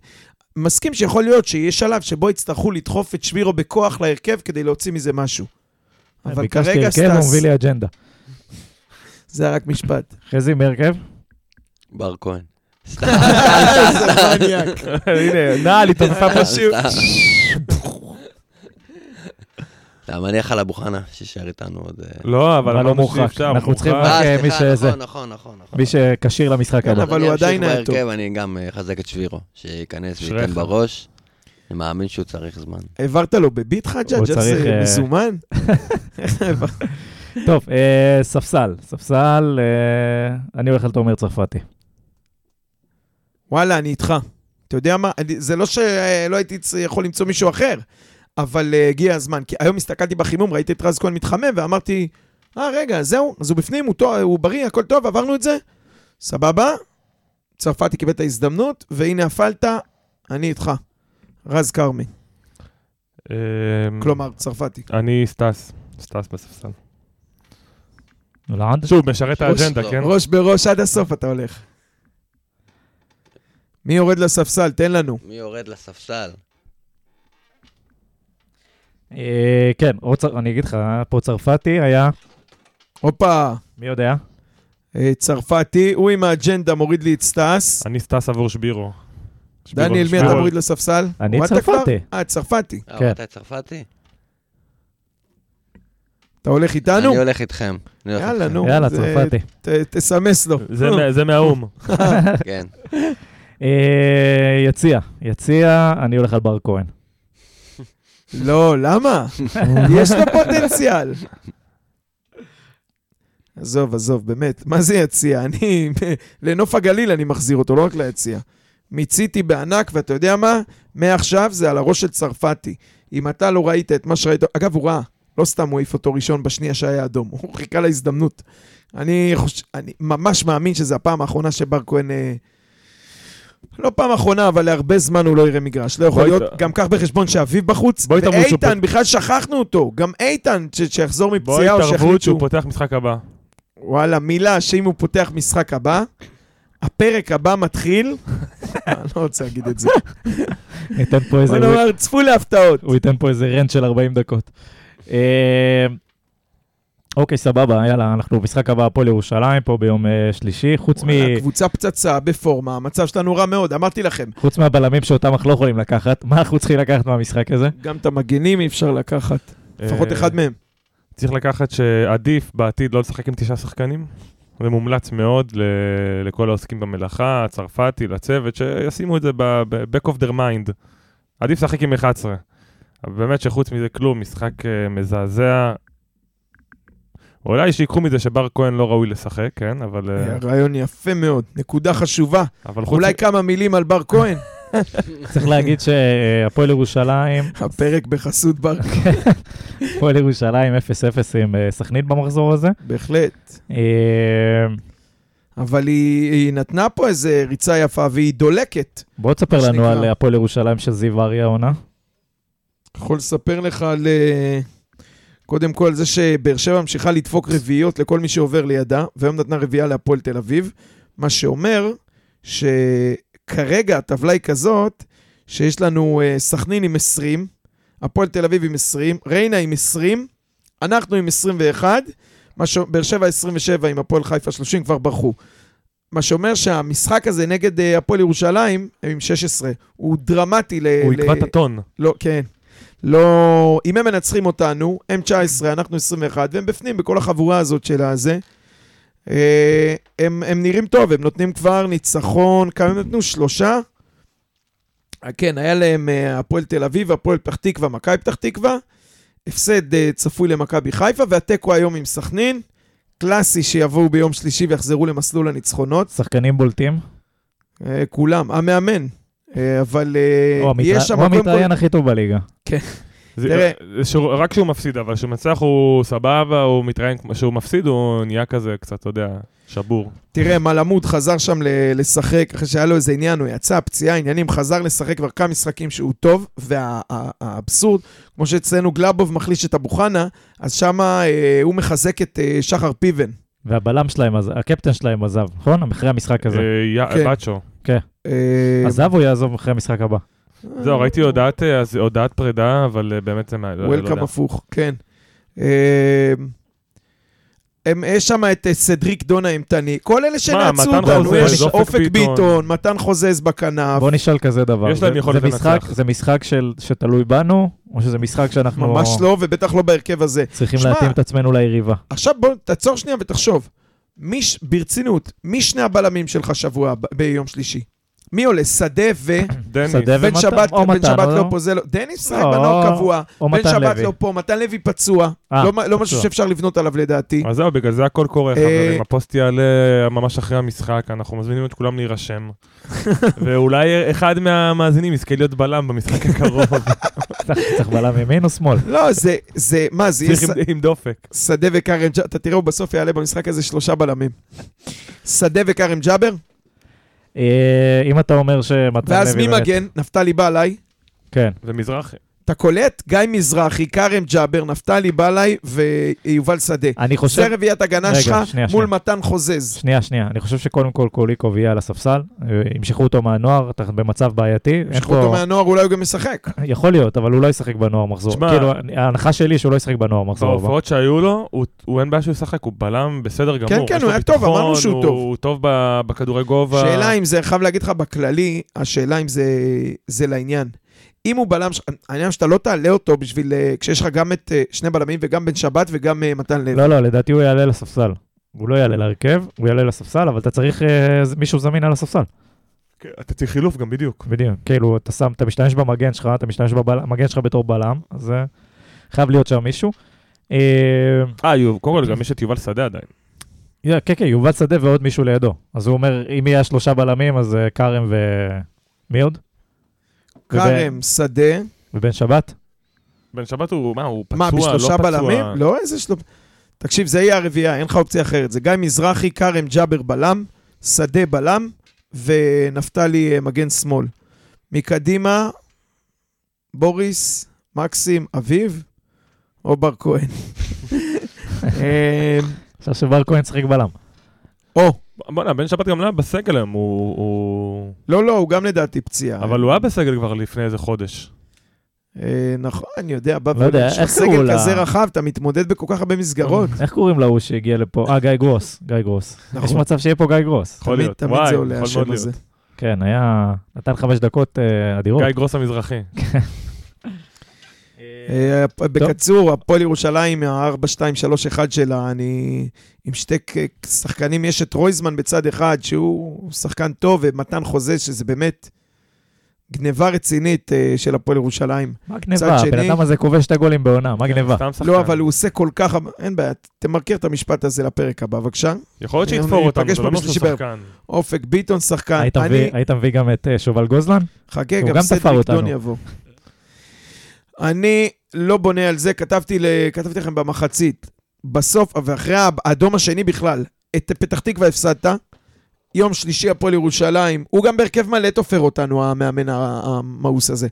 מסכים שיכול להיות שיש שלב שבו יצטרכו לדחוף את שבירו בכוח להרכב כדי להוציא מזה משהו. אבל ביקשתי כרגע הרכב, הוא מביא לי אג'נדה. זה היה רק משפט. חזי, מי הרכב? בר כהן. איזה מניאק. הנה, נעל, התעופפה פה שיר. אתה מניח על אבו חנה, שישאר איתנו עוד... אה, לא, אבל לא אמרנו מורחק. אנחנו צריכים. רק- אה, מי סליחה, שזה. נכון, נכון, נכון. נכון. מי שכשיר למשחק כן, הבא. אבל הוא עדיין היה טוב. בהרכב, אני גם אה, אחזק את שבירו, שייכנס. וייתן בראש. אני מאמין שהוא צריך זמן. העברת לו בביט חג'אג'? הוא איך צריך, זה אה, מזומן? טוב, אה, ספסל. ספסל, אה, אני הולך על תומר צרפתי. וואלה, אני איתך. אתה יודע מה? זה לא שלא הייתי יכול למצוא מישהו אחר, אבל uh, הגיע הזמן. כי היום הסתכלתי בחימום, ראיתי את רז כהן מתחמם, ואמרתי, אה, רגע, זהו, אז הוא בפנים, הוא, טוב, הוא בריא, הכל טוב, עברנו את זה? סבבה. צרפתי קיבל את ההזדמנות, והנה הפלת, אני איתך. רז כרמי. אמ, כלומר, צרפתי. אני סטס, סטס בספסל. שוב, משרת האג'נדה, לא. כן? ראש בראש עד הסוף אתה הולך. מי יורד לספסל? תן לנו. מי יורד לספסל? אה, כן, אני אגיד לך, פה צרפתי היה, הופה, מי יודע? אה, צרפתי, הוא עם האג'נדה מוריד לי את סטאס. אני סטאס עבור שבירו. דניאל, מי אתה מוריד לספסל? אני? צרפתי. אה, צרפתי. אה, כן. הורדת את צרפתי? אתה הולך איתנו? אני הולך איתכם. יאללה. נו. יאללה, צרפתי. ת- תסמס לו. זה מה- זה מהאו"ם. כן. יציע, יציע, אני הולך על בר כהן. לא, למה? יש לו פוטנציאל. עזוב, עזוב, באמת, מה זה יציע? אני, לנוף הגליל אני מחזיר אותו, לא רק ליציע. מיציתי בענק, ואתה יודע מה? מעכשיו זה על הראש של צרפתי. אם אתה לא ראית את מה שראית, אגב, הוא ראה, לא סתם הוא העיף אותו ראשון בשנייה שהיה אדום, הוא חיכה להזדמנות. אני, חוש... אני ממש מאמין שזו הפעם האחרונה שבר כהן... אה, לא פעם אחרונה, אבל להרבה זמן הוא לא יראה מגרש. לא יכול בואי להיות, ת- גם קח בחשבון שאביב בחוץ, בואי תרבות ואיתן, בכלל שכחנו אותו. גם איתן, ש- שיחזור בואי מפציעה או התערבות שיחליט שהוא שהוא... פותח משחק הבא. וואלה, מילה שאם הוא פותח משחק הבא, הפרק הבא מתחיל, אני לא רוצה להגיד את זה. ניתן פה איזה... בוא נאמר, צפו להפתעות. הוא ייתן פה איזה רנט של 40 דקות. אוקיי, סבבה, יאללה, אנחנו במשחק הבא הפועל ירושלים פה ביום אה, שלישי. חוץ מ- וואלה, קבוצה פצצה, בפורמה, המצב שלנו רע מאוד, אמרתי לכם. חוץ מהבלמים שאותם אנחנו לא יכולים לקחת, מה אנחנו צריכים לקחת מהמשחק הזה? גם את המגנים אי אפשר לקחת, לפחות אה, אחד מהם. צריך לקחת שעדיף בעתיד לא לשחק עם תשעה שחקנים. זה מומלץ מאוד ל- לכל העוסקים במלאכה, הצרפתי, לצוות, שישימו את זה ב-back of their mind. עדיף לשחק עם 11. אבל באמת שחוץ מזה כלום, משחק אה, מזעזע. אולי שיקחו מזה שבר כהן לא ראוי לשחק, כן? אבל, אה, רעיון יפה מאוד, נקודה חשובה. אולי כמה מילים על בר כהן, צריך להגיד שהפועל ירושלים, הפרק בחסות בר, הפועל ירושלים 0-0 עם אה, סכנין במחזור הזה. בהחלט. אה, אבל היא, היא נתנה פה איזה ריצה יפה והיא דולקת. בוא תספר לנו. על הפועל ירושלים של זיו אריה העונה. יכול לספר לך על... קודם כל, זה שבאר שבע ממשיכה לדפוק רביעיות לכל מי שעובר לידה, והיום נתנה רביעייה להפועל תל אביב, מה שאומר שכרגע הטבלה היא כזאת, שיש לנו אה, סכנין עם 20, הפועל תל אביב עם 20, ריינה עם 20, אנחנו עם 21, מה ש... באר שבע 27 עם הפועל חיפה 30 כבר ברחו. מה שאומר שהמשחק הזה נגד אה, הפועל ירושלים, הם עם 16, הוא דרמטי ל... הוא יקבע את הטון. לא, כן. לא... אם הם מנצחים אותנו, הם 19, אנחנו 21, והם בפנים בכל החבורה הזאת של הזה. אה, הם, הם נראים טוב, הם נותנים כבר ניצחון, כמה הם נתנו? שלושה? אה, כן, היה להם אה, הפועל תל אביב, הפועל פתח תקווה, מכבי פתח תקווה. הפסד צפוי למכבי חיפה, והתיקו היום עם סכנין. קלאסי שיבואו ביום שלישי ויחזרו למסלול הניצחונות. שחקנים בולטים. כולם, המאמן. אה, אבל אה, יש שם הוא. המתראיין הכי טוב בליגה. זה, תראה. רק כשהוא מפסיד, אבל כשהוא מנצח הוא סבבה, הוא מתראיין, כשהוא מפסיד הוא נהיה כזה קצת, אתה יודע, שבור. תראה, מלמוד חזר שם ל- לשחק, אחרי שהיה לו איזה עניין, הוא יצא, פציעה, עניינים, חזר לשחק כבר כמה משחקים שהוא טוב, והאבסורד, כמו שאצלנו גלאבוב מחליש את אבו חנה, אז שם אה, הוא מחזק את שחר פיבן. והבלם שלהם, הקפטן שלהם עזב, נכון? אחרי המשחק הזה. אה, יא- כן. אה, עזב או יעזוב אחרי המשחק הבא? זהו, ראיתי הודעת, אה, הודעת פרידה, אבל אה, באמת זה... מה- לא- לא וולקאם. הפוך, כן. הם, יש שם את סדריק דונה אימתני, כל אלה שנעצו אותנו, יש אופק ביטון. ביטון, מתן חוזז בכנף, בוא נשאל כזה דבר. יש להם זה- יכולת זה משחק- לנצח. זה משחק של- שתלוי בנו, או שזה משחק שאנחנו ממש לא, ובטח לא בהרכב הזה. צריכים שמע, להתאים את עצמנו ליריבה? עכשיו בוא תעצור שנייה ותחשוב. מי, ברצינות, מי שני הבלמים שלך שבוע ביום שלישי? מי עולה? שדה ו... דניס. שדה בן ומתן, שבת, או בן מתן, שבת לא פה, זה לא... דניס שחק לא, בנוער קבוע, או בן מתן שבת לוי. לא פה, מתן לוי פצוע. אה, לא לא משהו. שאפשר לבנות עליו לדעתי. אז זהו, בגלל זה הכל קורה, אה, חברים. הפוסט יעלה ממש אחרי המשחק, אנחנו מזמינים את כולם להירשם. ואולי אחד מהמאזינים יזכה להיות בלם במשחק הקרוב. צריך בלם ימין או שמאל? לא, זה, זה, מה, זה יהיה צריך עם- דופק. שדה וכרם ג'אבר, אתה תראה, הוא בסוף יעלה במשחק הזה שלושה בלמים. שדה וכרם ג'אבר, אם אתה אומר שמתן לוי... ואז מי באמת- מגן? נפתלי בלעי. כן. ומזרחי. אתה קולט? גיא מזרחי, כרם ג'אבר, נפתלי בלעי ויובל שדה. אני חושב... זה רביעיית הגנה רגע, שלך שנייה, מול שנייה. מתן חוזז. שנייה, שנייה. אני חושב שקודם כל קוליקוב יהיה על הספסל, ימשכו אותו מהנוער, אתה במצב בעייתי. ימשכו אותו פה- מהנוער, אולי הוא גם משחק. יכול להיות, אבל הוא לא ישחק בנוער מחזור. תשמע- כאילו, ההנחה שלי שהוא לא ישחק בנוער מחזור. בהופעות שהיו לו, הוא- הוא אין בעיה שהוא ישחק, הוא בלם בסדר גמור. כן, יש הוא היה טוב, אמרנו שהוא הוא- טוב. הוא טוב בכדורי גובה. שאלה אם זה, חייב להגיד לך בכללי, השאלה אם זה, זה לעניין. אם הוא בלם, העניין שאתה לא תעלה אותו בשביל, אה, כשיש לך גם את אה, שני בלמים וגם בן שבת וגם אה, מתן לב. לא, לא, לדעתי הוא יעלה לספסל. הוא לא יעלה להרכב, הוא יעלה לספסל, אבל אתה צריך מישהו זמין על הספסל. כן, אתה צריך חילוף גם בדיוק. בדיוק. כאילו, אתה שם, אתה משתמש במגן שלך, אתה משתמש במגן שלך בתור בלם, אז חייב להיות שם מישהו. אה, קודם כל גם יש את יובל שדה עדיין. יא, כן, כן, יובל שדה ועוד מישהו לידו. אז הוא אומר, אם יהיה שלושה בלמים, אז כרם ו... מי עוד? כרם, שדה, ובן שבת? בן שבת הוא, מה, הוא פצוע, מה, לא בשלושה פצוע? בלמים? לא, איזה שלוש... תקשיב, זה יהיה הרביעייה, אין לך אופציה אחרת. זה גיא מזרחי, כרם ג'אבר בלם, שדה בלם, ונפתלי אה, מגן שמאל. מקדימה, בוריס, מקסים, אביב, או בר כהן. אה, עכשיו שבר כהן שחק בלם. או, בוא'נה, בן שבת גם לא היה בסגל היום, הוא... הוא... לא, לא, הוא גם לדעתי פציעה. אבל הוא היה בסגל כבר לפני איזה חודש. אה, נכון, אני יודע, בא לא יודע. יש לך איך קראו סגל לה? כזה רחב, אתה מתמודד בכל כך הרבה מסגרות. איך קוראים להוא שהגיע לפה? אה, גיא גרוס. גיא גרוס. יש נכון. מצב שיהיה פה גיא גרוס. יכול תמיד, להיות. תמיד וואי, זה עולה יכול השם הזה. להיות. כן, היה... נתן חמש דקות אה, אדירות. גיא גרוס המזרחי. אה, בקיצור, הפועל ירושלים, ה-4-2-3-1 שלה, אני... עם שתי שחקנים, יש את רויזמן בצד אחד, שהוא שחקן טוב, ומתן חוזה, שזה באמת גניבה רצינית אה, של הפועל ירושלים. מה גניבה? הבן אדם הזה כובש שתי גולים בעונה, מה גניבה? לא, אבל הוא עושה כל כך... אין בעיה, תמרקר את המשפט הזה לפרק הבא, בבקשה. יכול להיות שיתפור אותנו, ניפגש זה לא בערב. שחקן. אופק ביטון שחקן. היית. מביא- גם את אה, שובל גוזלן? חכה, גם סדריק. דון יבוא. אני לא בונה על זה, כתבתי, ל... כתבתי לכם במחצית. בסוף, ואחרי האדום השני בכלל, את פתח תקווה הפסדת, יום שלישי הפועל ירושלים, הוא גם בהרכב מלא תופר אותנו, המאמן המאוס הזה.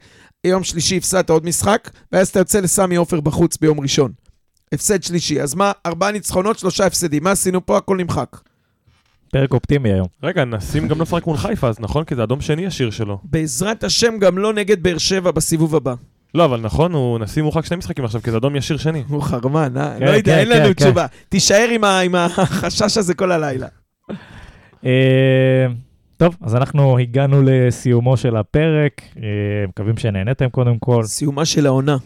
יום שלישי הפסדת עוד משחק, ואז אתה יוצא לסמי עופר בחוץ ביום ראשון. הפסד שלישי, אז מה, ארבעה ניצחונות, שלושה הפסדים. מה עשינו פה? הכל נמחק. פרק אופטימי היום. רגע, נסים גם לא משחק מול חיפה, אז נכון? כי זה אדום שני ישיר שלו. בעזרת השם, גם לא נגד באר שבע בסיבוב הבא. לא, אבל נכון, הוא נסים מורחק שני משחקים עכשיו, כי זה אדום ישיר שני. הוא חרמן, אה? כן, לא יודע, כן, אין לנו כן. תשובה. תישאר עם החשש הזה כל הלילה. אה, טוב, אז אנחנו הגענו לסיומו של הפרק, אה, מקווים שנהנתם קודם כל. סיומה של העונה.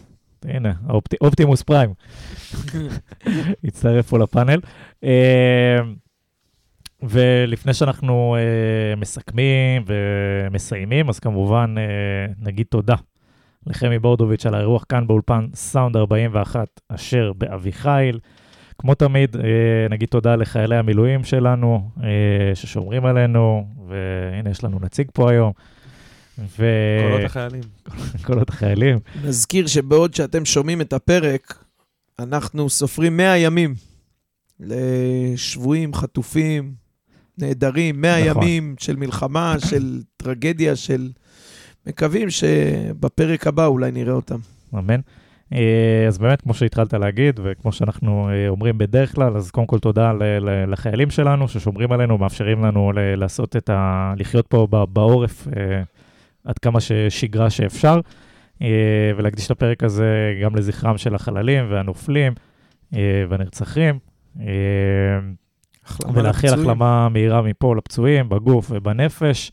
הנה, אופטימוס פריים. הצטרף פה לפאנל. אה, ולפני שאנחנו מסכמים ומסיימים, אז כמובן נגיד תודה לחמי בורדוביץ' על האירוח כאן באולפן סאונד 41 אשר באביחיל. כמו תמיד, אה, נגיד תודה לחיילי המילואים שלנו, אה, ששומרים עלינו, והנה, יש לנו נציג פה היום. ו... קולות החיילים. קולות החיילים. נזכיר שבעוד שאתם שומעים את הפרק, אנחנו סופרים 100 ימים לשבויים, חטופים, נעדרים, 100 נכון. ימים של מלחמה, של טרגדיה, של... מקווים שבפרק הבא אולי נראה אותם. אמן. אה, אז באמת, כמו שהתחלת להגיד, וכמו שאנחנו אה, אומרים בדרך כלל, אז קודם כל תודה לחיילים שלנו ששומרים עלינו, מאפשרים לנו לעשות את ה... לחיות פה בעורף אה, עד כמה ששגרה שאפשר, ולהקדיש את הפרק הזה גם לזכרם של החללים והנופלים והנרצחים. ולאחל. החלמה מהירה מפה לפצועים, בגוף ובנפש,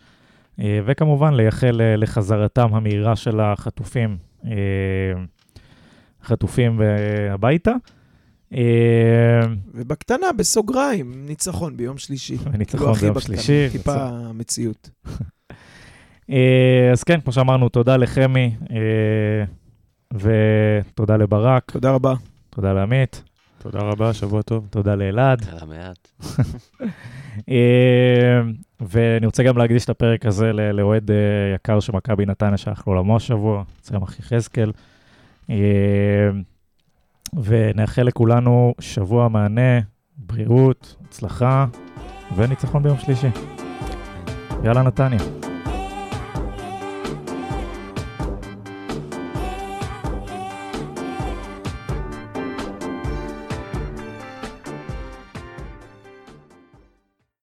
וכמובן לייחל אה, לחזרתם המהירה של החטופים, אה, חטופים אה, הביתה. אה, ובקטנה, בסוגריים, ניצחון ביום שלישי. כאילו, הכי ביום בקטנה, שלישי. טיפה מציאות. אה, אז כן, כמו שאמרנו, תודה לחמי, אה, ותודה לברק, תודה רבה. תודה לעמית, תודה רבה, שבוע טוב. תודה לאלעד. על המעט. אה, ואני רוצה גם להקדיש את הפרק הזה לאוהד אה, יקר של מכבי נתניה שהלך לעולמו השבוע, צמח יחזקאל. אה, ונאחל לכולנו שבוע מהנה, בריאות, הצלחה וניצחון ביום שלישי. יאללה נתניה.